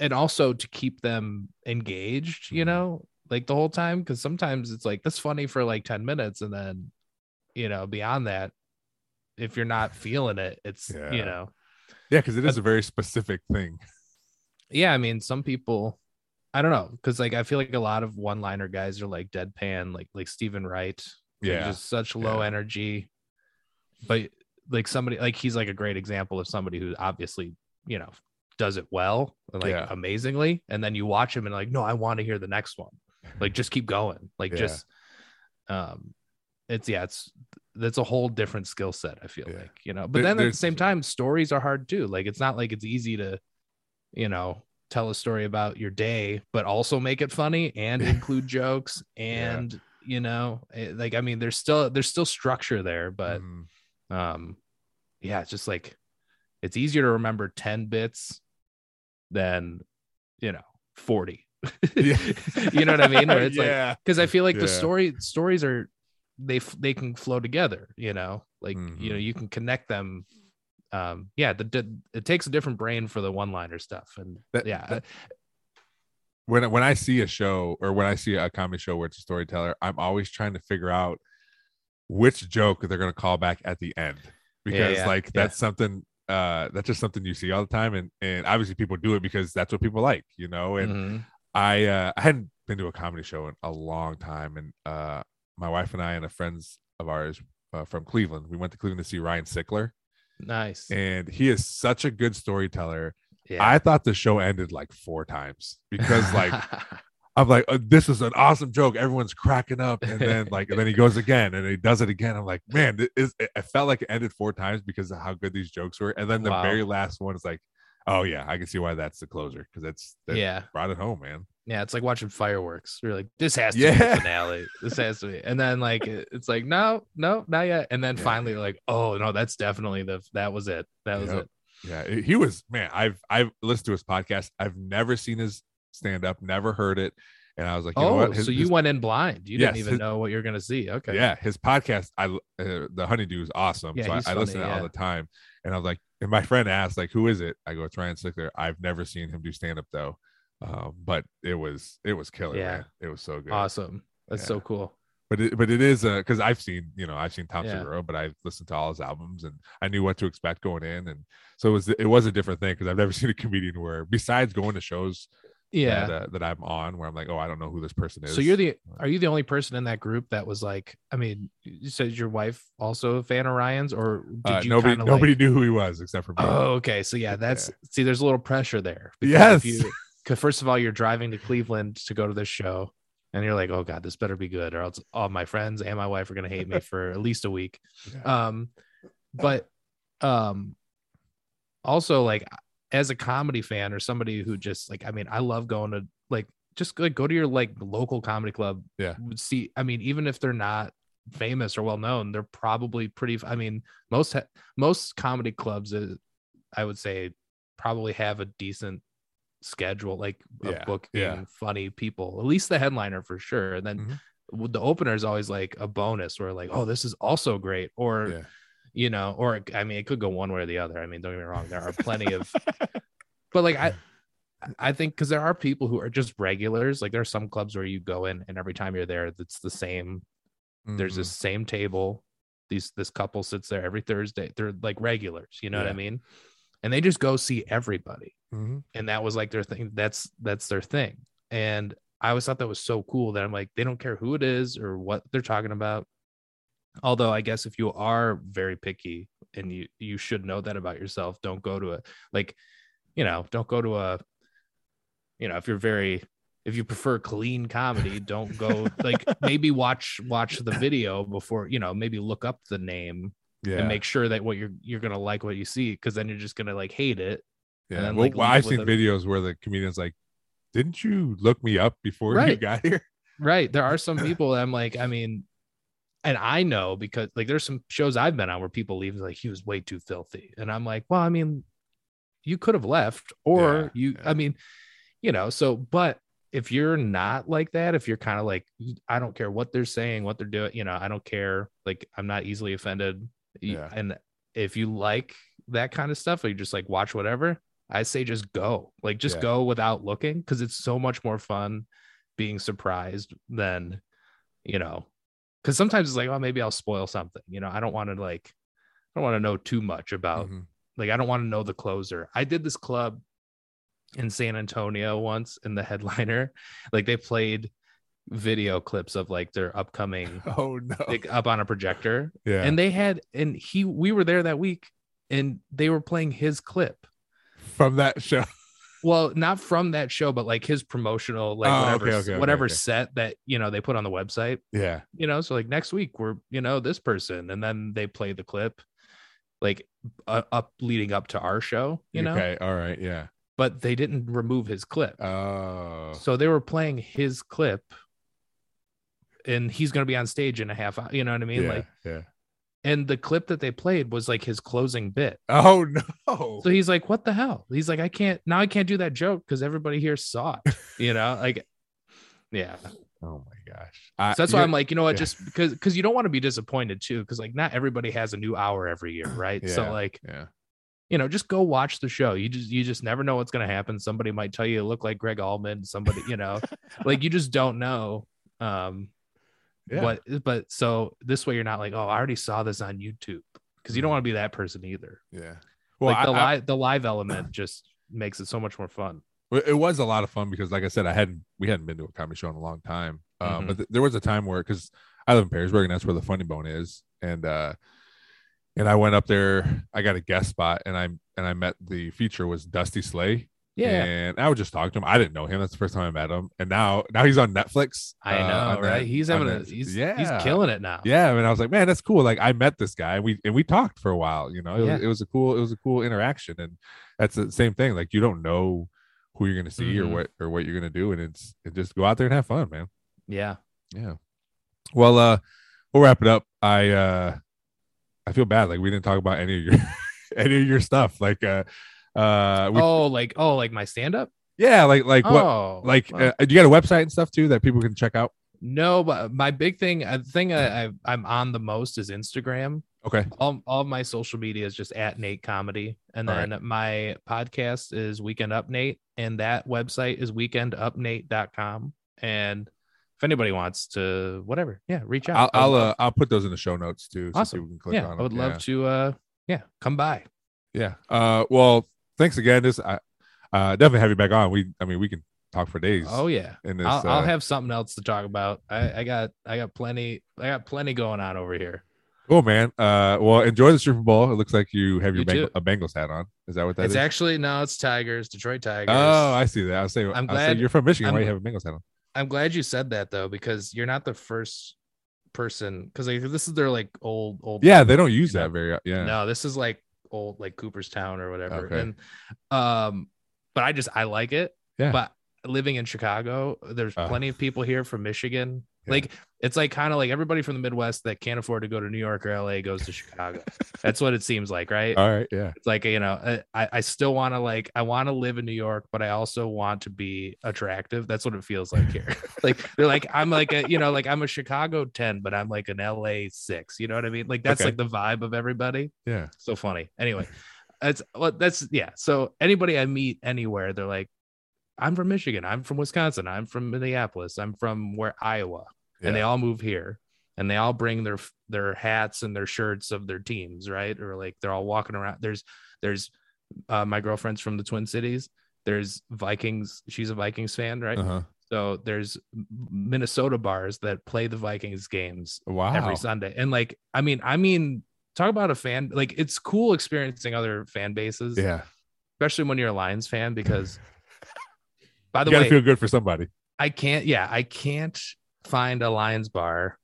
and also to keep them engaged? You
Mhm.
know, like the whole time because sometimes it's like that's funny for like ten minutes, and then, you know, beyond that, if you're not feeling it, it's
Yeah.
you know,
Yeah, because it is a very specific thing.
yeah. I mean, some people. I don't know, because like I feel like a lot of one-liner guys are like deadpan, like like Steven Wright,
Yeah.
just such low
Yeah.
energy but like somebody like he's like a great example of somebody who obviously you know does it well like
Yeah.
amazingly and then you watch him and like no i want to hear the next one like just keep going like
Yeah.
just um it's yeah it's that's a whole different skill set i feel
Yeah.
like you know but
There-
then at the same time stories are hard too like it's not like it's easy to you know tell a story about your day but also make it funny and include jokes and you know eh, like i mean there's still there's still structure there but
Mhm.
um yeah it's just like it's easier to remember 10 bits than you know 40
Yeah.
you know what i mean where it's like
yeah.
because i feel like the story stories are they they can flow together you know like you know
Mhm.
you can connect them um yeah the, it takes a different brain for the one liner stuff and
That-
yeah
that- when when I see a show or when I see a comedy show where it's a storyteller, I'm always trying to figure out which joke they're going to call back at the end because
yeah,
like
yeah.
that's something uh that's just something you see all the time and and obviously people do it because that's what people like you know and
Mhm.
I uh I hadn't been to a comedy show in a long time and uh my wife and I and a friends of ours uh, from Cleveland we went to Cleveland to see Ryan Sickler.
Nice.
And he is such a good storyteller.
Yeah.
I thought the show ended like four times because like I'm like uh, this is an awesome joke. Everyone's cracking up, and then like and then he goes again and he does it again. I'm like, man, it, is, it felt like it ended four times because of how good these jokes were. And then the
Wow.
very last one is like, oh yeah, I can see why that's the closer because that's that
yeah
brought it home, man.
Yeah, it's like watching fireworks. You're like, this has to be the finale. This has to be. And then like it's like, no, no, not yet. And then
Yeah.
finally, like, oh no, that's definitely the that was it. That was
Yep.
it.
Yeah, he was man. I've I've listened to his podcast. I've never seen his stand up, never heard it, and I was like, you know
oh,
what? His-
so you
his-
went in blind. You
Yes,
didn't even
his-
know what you're gonna see. Okay.
Yeah, his podcast, I uh, the Honeydew is awesome.
Yeah,
so I,
he's
I listen to
funny,
it all the time, and I was like, and my friend asked like, "Who is it?" I go, "It's Ryan Sickler." I've never seen him do stand up though, um, but it was it was killer.
Yeah.
man. it was so good.
Awesome. That's
Yeah.
so cool.
But it, but it is because I've seen you know I've seen Tom
Yeah.
Segura, but I've listened to all his albums and I knew what to expect going in, and so it was it was a different thing because I've never seen a comedian where besides going to shows
Yeah.
that, uh, that I'm on where I'm like, oh, I don't know who this person is.
So you're the are you the only person in that group that was like I mean you said your wife also a fan of Ryan's or did
uh,
you
nobody nobody
like,
knew who he was except for me.
Oh okay so yeah that's see there's a little pressure there
Yes.
cuz first of all you're driving to Cleveland to go to this show and you're like oh god this better be good or else all my friends and my wife are going to hate me for at least a week
Yeah.
um but um also like as a comedy fan or somebody who just like i mean i love going to like just like go to your like local comedy club
Yeah.
see i mean even if they're not famous or well known they're probably pretty i mean most most comedy clubs uh, i would say probably have a decent schedule like of
Yeah,
booking
yeah.
funny people at least the headliner for sure and then
Mhm.
the opener is always like a bonus where like oh this is also great or
Yeah.
You know or i mean it could go one way or the other. I mean don't get me wrong there are plenty of but like i i think because there are people who are just regulars like there are some clubs where you go in and every time you're there it's the same there's
Mhm.
this same table these this couple sits there every thursday they're like regulars you know what i mean? And they just go see everybody.
Mhm.
and that was like their thing that's that's their thing. And i always thought that was so cool that i'm like they don't care who it is or what they're talking about although i guess if you are very picky and you you should know that about yourself don't go to a like you know don't go to a you know if you're very if you prefer clean comedy don't go like maybe watch watch the video before you know maybe look up the name
yeah.
and make sure that what you're you're gonna like what you see because then you're just gonna like hate it
Yeah.
then,
well,
like,
well, I've seen videos where the comedian's like, "Didn't you look me up before you
Right.
got here?"
Right. There are some people that I'm like, I mean, and I know because like there's some shows I've been on where people leave like he was way too filthy. And I'm like, well, I mean, you could have left, or
Yeah,
you,
yeah.
I mean, you know, so but if you're not like that, if you're kind of like, I don't care what they're saying, what they're doing, you know, I don't care. Like I'm not easily offended.
Yeah.
And if you like that kind of stuff, or you just like watch whatever, I say just go. Like just go without looking because it's so much more fun being surprised than you know because sometimes it's like oh maybe i'll spoil something you know i don't want to like i don't want to know too much about
Mhm.
like i don't want to know the closer i did this club in san antonio once in the headliner like they played video clips of like their upcoming
Oh no.
like up on a projector
yeah.
and they had and he we were there that week and they were playing his clip
From that show.
Well not from that show but like his promotional like
Oh,
whatever
okay, okay, okay,
whatever
okay.
set that you know they put on the website
Yeah.
you know so like next week we're you know this person and then they play the clip like uh, up leading up to our show you know
Okay. All right. Yeah.
but they didn't remove his clip
Oh.
so they were playing his clip and he's going to be on stage in a half hour you know what i mean
yeah.
like
yeah.
And the clip that they played was like his closing bit
Oh no.
so he's like what the hell he's like i can't now i can't do that joke because everybody here saw it you know like yeah
oh my gosh. I,
so that's why i'm like you know what
yeah.
just because because you don't want to be disappointed too because like not everybody has a new hour every year right so like
Yeah.
you know just go watch the show you just you just never know what's going to happen somebody might tell you you look like gregg allman somebody you know like you just don't know um
Yeah.
what but so this way you're not like oh i already saw this on youtube because you don't
Mhm.
want to be that person either
Yeah. Well,
like the
I- I-
live the live element just makes it so much more fun
it was a lot of fun because, like I said, I hadn't we hadn't been to a comedy show in a long time. Uh,
Mhm.
But th- there was a time where because I live in Perrysburg and that's where the Funny Bone is, and uh, and I went up there. I got a guest spot, and I and I met the feature was Dusty Slay.
Yeah
and I would just talk to him. I didn't know him. That's the first time I met him, and now now he's on Netflix.
i
uh,
know
on
right
that-
he's having a
that-
he's
yeah
he's killing it now
Yeah, I mean, I was like, man, that's cool. Like, I met this guy, and we and we talked for a while. You know, it,
Yeah.
was, it was a cool, it was a cool interaction, and that's the same thing. Like, you don't know who you're gonna see
Mhm.
or what or what you're gonna do, and it's and just go out there and have fun, man.
yeah
Yeah. Well, uh, we'll wrap it up. I uh, I feel bad. Like, we didn't talk about any of your any of your stuff. Like, uh, uh, we,
oh like oh like my stand-up
yeah, like like what.
oh
Like,
well,
uh, do you got a website and stuff too that people can check out?
no but my big thing uh, the thing I, I i'm on the most is instagram
Okay.
All, all my social media is just at Nate Comedy. And
All right.
then my podcast is Weekend Up Nate. And that website is weekendupnate.com. And if anybody wants to, whatever, yeah, reach out.
I'll I'll, uh, I'll put those in the show notes too. So
Awesome.
click
yeah,
on
I would love
Yeah.
to, uh, yeah, come by.
Yeah. Uh, well, thanks again. This I uh, definitely have you back on. We, I mean, we can talk for days.
Oh, yeah.
in this.
I'll, I'll
uh,
have something else to talk about. I, I got, I got plenty, I got plenty going on over here.
Cool, man. Uh, well, enjoy the Super Bowl. It looks like you have your
You too.
a Bengals hat on. Is that what that is?
it's actually, no, it's Tigers, Detroit Tigers.
oh, I see that. I saying,
I'm glad-
you're from Michigan. Why
I'm-
you have a Bengals hat on?
I'm glad you said that though, because you're not the first person. Because like this is their like old old.
Yeah, they don't use that very. Yeah.
No, this is like old like Cooperstown or whatever.
Okay.
And um, but I just I like it.
Yeah.
But living in Chicago, there's
Uh.
plenty of people here from Michigan.
Yeah.
Like it's like kind of like everybody from the Midwest that can't afford to go to New York or LA goes to Chicago. That's what it seems like, right?
All right. Yeah.
It's like you know, uh, I I still want to like I want to live in New York, but I also want to be attractive. That's what it feels like here. like they're like I'm like a you know like I'm a Chicago ten, but I'm like an LA six. You know what I mean? Like that's
Okay.
like the vibe of everybody.
Yeah.
So funny. Anyway, that's well, that's yeah. So anybody I meet anywhere, they're like, I'm from Michigan. I'm from Wisconsin. I'm from Minneapolis. I'm from where Iowa, and they all move here, and they all bring their their hats and their shirts of their teams, right? Or like they're all walking around. There's there's uh, my girlfriend's from the Twin Cities. There's Vikings. She's a Vikings fan, right?
Uh huh.
So there's Minnesota bars that play the Vikings games
Wow.
every Sunday. And like, I mean, I mean, talk about a fan. Like, it's cool experiencing other fan bases,
yeah.
especially when you're a Lions fan. Because, by the
You gotta
way,
feel good for somebody.
I can't. Yeah, I can't find a Lions bar.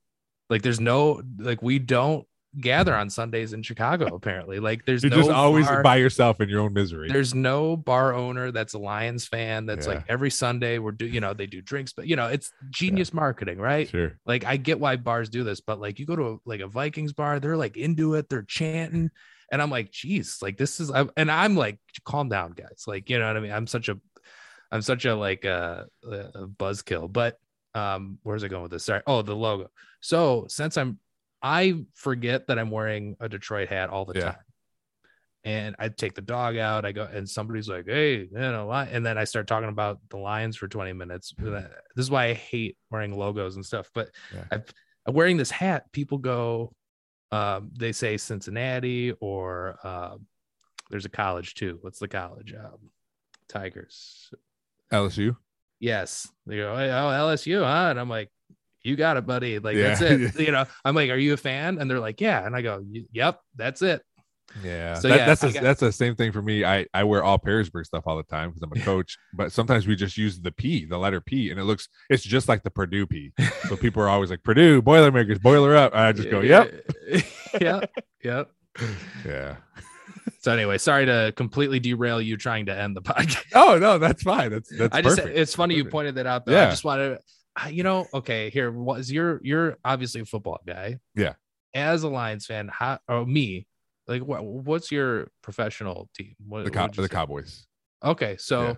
Like, there's no like we don't gather on Sundays in Chicago. Apparently, like there's
You're
no
just always
bar-
by yourself in your own misery.
there's no bar owner that's a Lions fan. That's
Yeah.
like every Sunday we're do you know they do drinks, but you know it's genius marketing, right?
Sure.
Like I get why bars do this, but like you go to a, like a Vikings bar, they're like into it, they're chanting, and I'm like, geez, like this is, I, and I'm like, calm down, guys. Like you know what I mean? I'm such a, I'm such a like uh, a buzzkill. But um, where's it going with this? Sorry. Oh, the logo. So since I'm, I forget that I'm wearing a Detroit hat all the
Yeah.
time. And I take the dog out. I go, and somebody's like, "Hey, you know," li-" and then I start talking about the Lions for 20 minutes. This is why I hate wearing logos and stuff. But
Yeah.
I've I'm wearing this hat, people go, um, they say Cincinnati or um, there's a college too. What's the college? Um, Tigers.
LSU.
Yes. They go, "Hey, oh, LSU, huh? And I'm like, you got it, buddy. Like,
Yeah.
that's it. you know, I'm like, are you a fan? And they're like, yeah. And I go, yep, that's it.
Yeah,
So,
that-
yeah,
that's the
got-
that's the same thing for me. I I wear all Perrysburg stuff all the time because I'm a coach, but sometimes we just use the P, the letter P, and it looks it's just like the Purdue P. So people are always like Purdue Boilermakers, boiler up. And I just go, yep,
yep. Yep.
yeah.
So anyway, sorry to completely derail you trying to end the podcast.
Oh no, that's fine. That's that's
I just
perfect.
it's funny you pointed that out though. I just wanted you know, okay, here was you're you're obviously a football guy.
Yeah.
As a Lions fan, how or me, like what what's your professional team? What,
the,
what'd
the? Cowboys.
Okay, so
Yeah.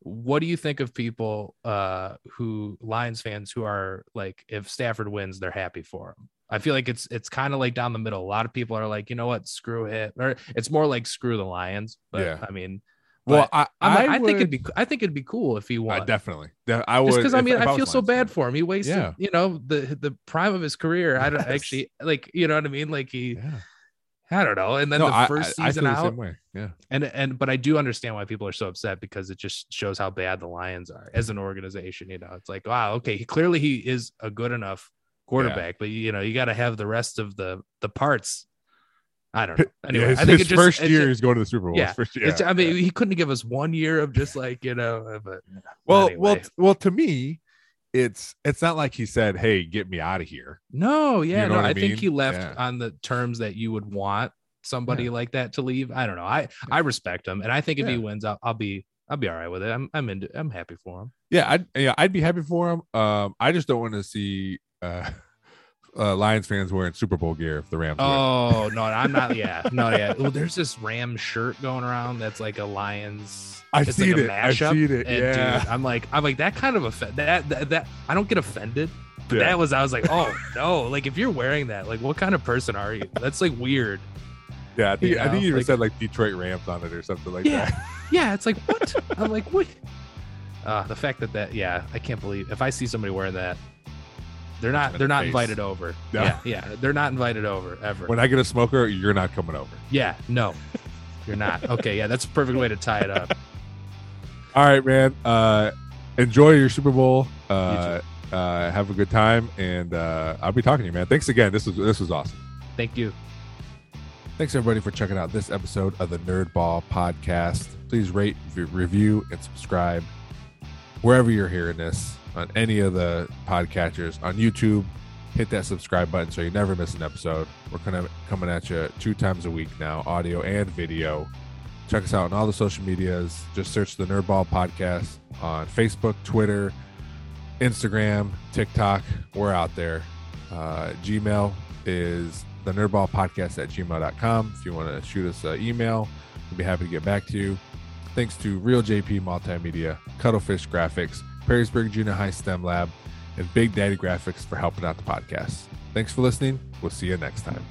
what do you think of people uh who Lions fans who are like if Stafford wins, they're happy for him? I feel like it's it's kind of like down the middle. A lot of people are like, you know what, screw it, or it's more like screw the Lions. But
Yeah.
I mean,
Well, I
I'm like, I, think it'd be I think it'd be cool if he
I
won.
definitely. I would
because I mean,
if
I
was
feel so
Lions
bad for him. He wasted,
Yeah.
you know, the the prime of his career. I don't actually like, you know what I mean. Like he,
Yeah.
I don't know. And then
No,
the first
I, I
season out.
Yeah.
and and but I do understand why people are so upset because it just shows how bad the Lions are as an organization. You know, it's like wow, okay, he, clearly he is a good enough quarterback, but you know, you got to have the rest of the the parts. I don't know. Anyway,
yeah, his,
I think
his
it just
first year is going to the Super Bowl.
yeah,
His first, yeah,
I mean,
yeah.
he couldn't give us one year of just like you know, but
well,
anyway.
well, well. To me, it's it's not like he said, "Hey, get me out of here."
No, yeah,
You know
no.
I
think he left
Yeah.
on the terms that you would want somebody like that to leave. I don't know. I I respect him, and I think if he wins, I'll, I'll be I'll be all right with it. I'm I'm into I'm happy for him.
Yeah, I'd yeah, I'd be happy for him. Um, I just don't want to see uh, uh Lions fans wearing Super Bowl gear if the Rams. win.
Oh no, I'm not. Yeah, no, yeah. Well, there's this Ram shirt going around that's like a Lions.
I've
it's
seen
like
it. I've seen it.
and
Yeah.
dude, I'm like I'm like that kind of offend that, that that I don't get offended, But
Yeah.
that was I was like, oh no! Like if you're wearing that, like what kind of person are you? That's like weird.
Yeah, I think
You
I think you even
like-
said like Detroit Rams on it or something like
Yeah.
that.
Yeah, it's like what? I'm like what? Uh, the fact that that yeah, I can't believe if I see somebody wearing that, they're not they're not
face.
invited over.
No.
Yeah, yeah, they're not invited over ever.
When I get a smoker, you're not coming over.
yeah, no, you're not. Okay, yeah, that's a perfect way to tie it up.
All right, man. Uh, enjoy your Super Bowl. Uh, uh, have a good time, and uh, I'll be talking to you, man. Thanks again. This was this was awesome.
Thank you.
Thanks everybody for checking out this episode of the Nerd Ball Podcast. Please rate, review, and subscribe wherever you're hearing this on any of the podcatchers on YouTube. Hit that subscribe button so you never miss an episode. We're kind of coming at you two times a week now, audio and video. Check us out on all the social medias. Just search the Nerd Ball Podcast on Facebook, Twitter, Instagram, TikTok. We're out there. Uh, Gmail is the nerdball podcast at gmail.com. If you want to shoot us an email, we'll be happy to get back to you. Thanks to Reel JP Multimedia, Cuttlefish Graphics, Perrysburg Junior High STEM Lab, and Big Daddy Graphics for helping out the podcast. Thanks for listening. We'll see you next time.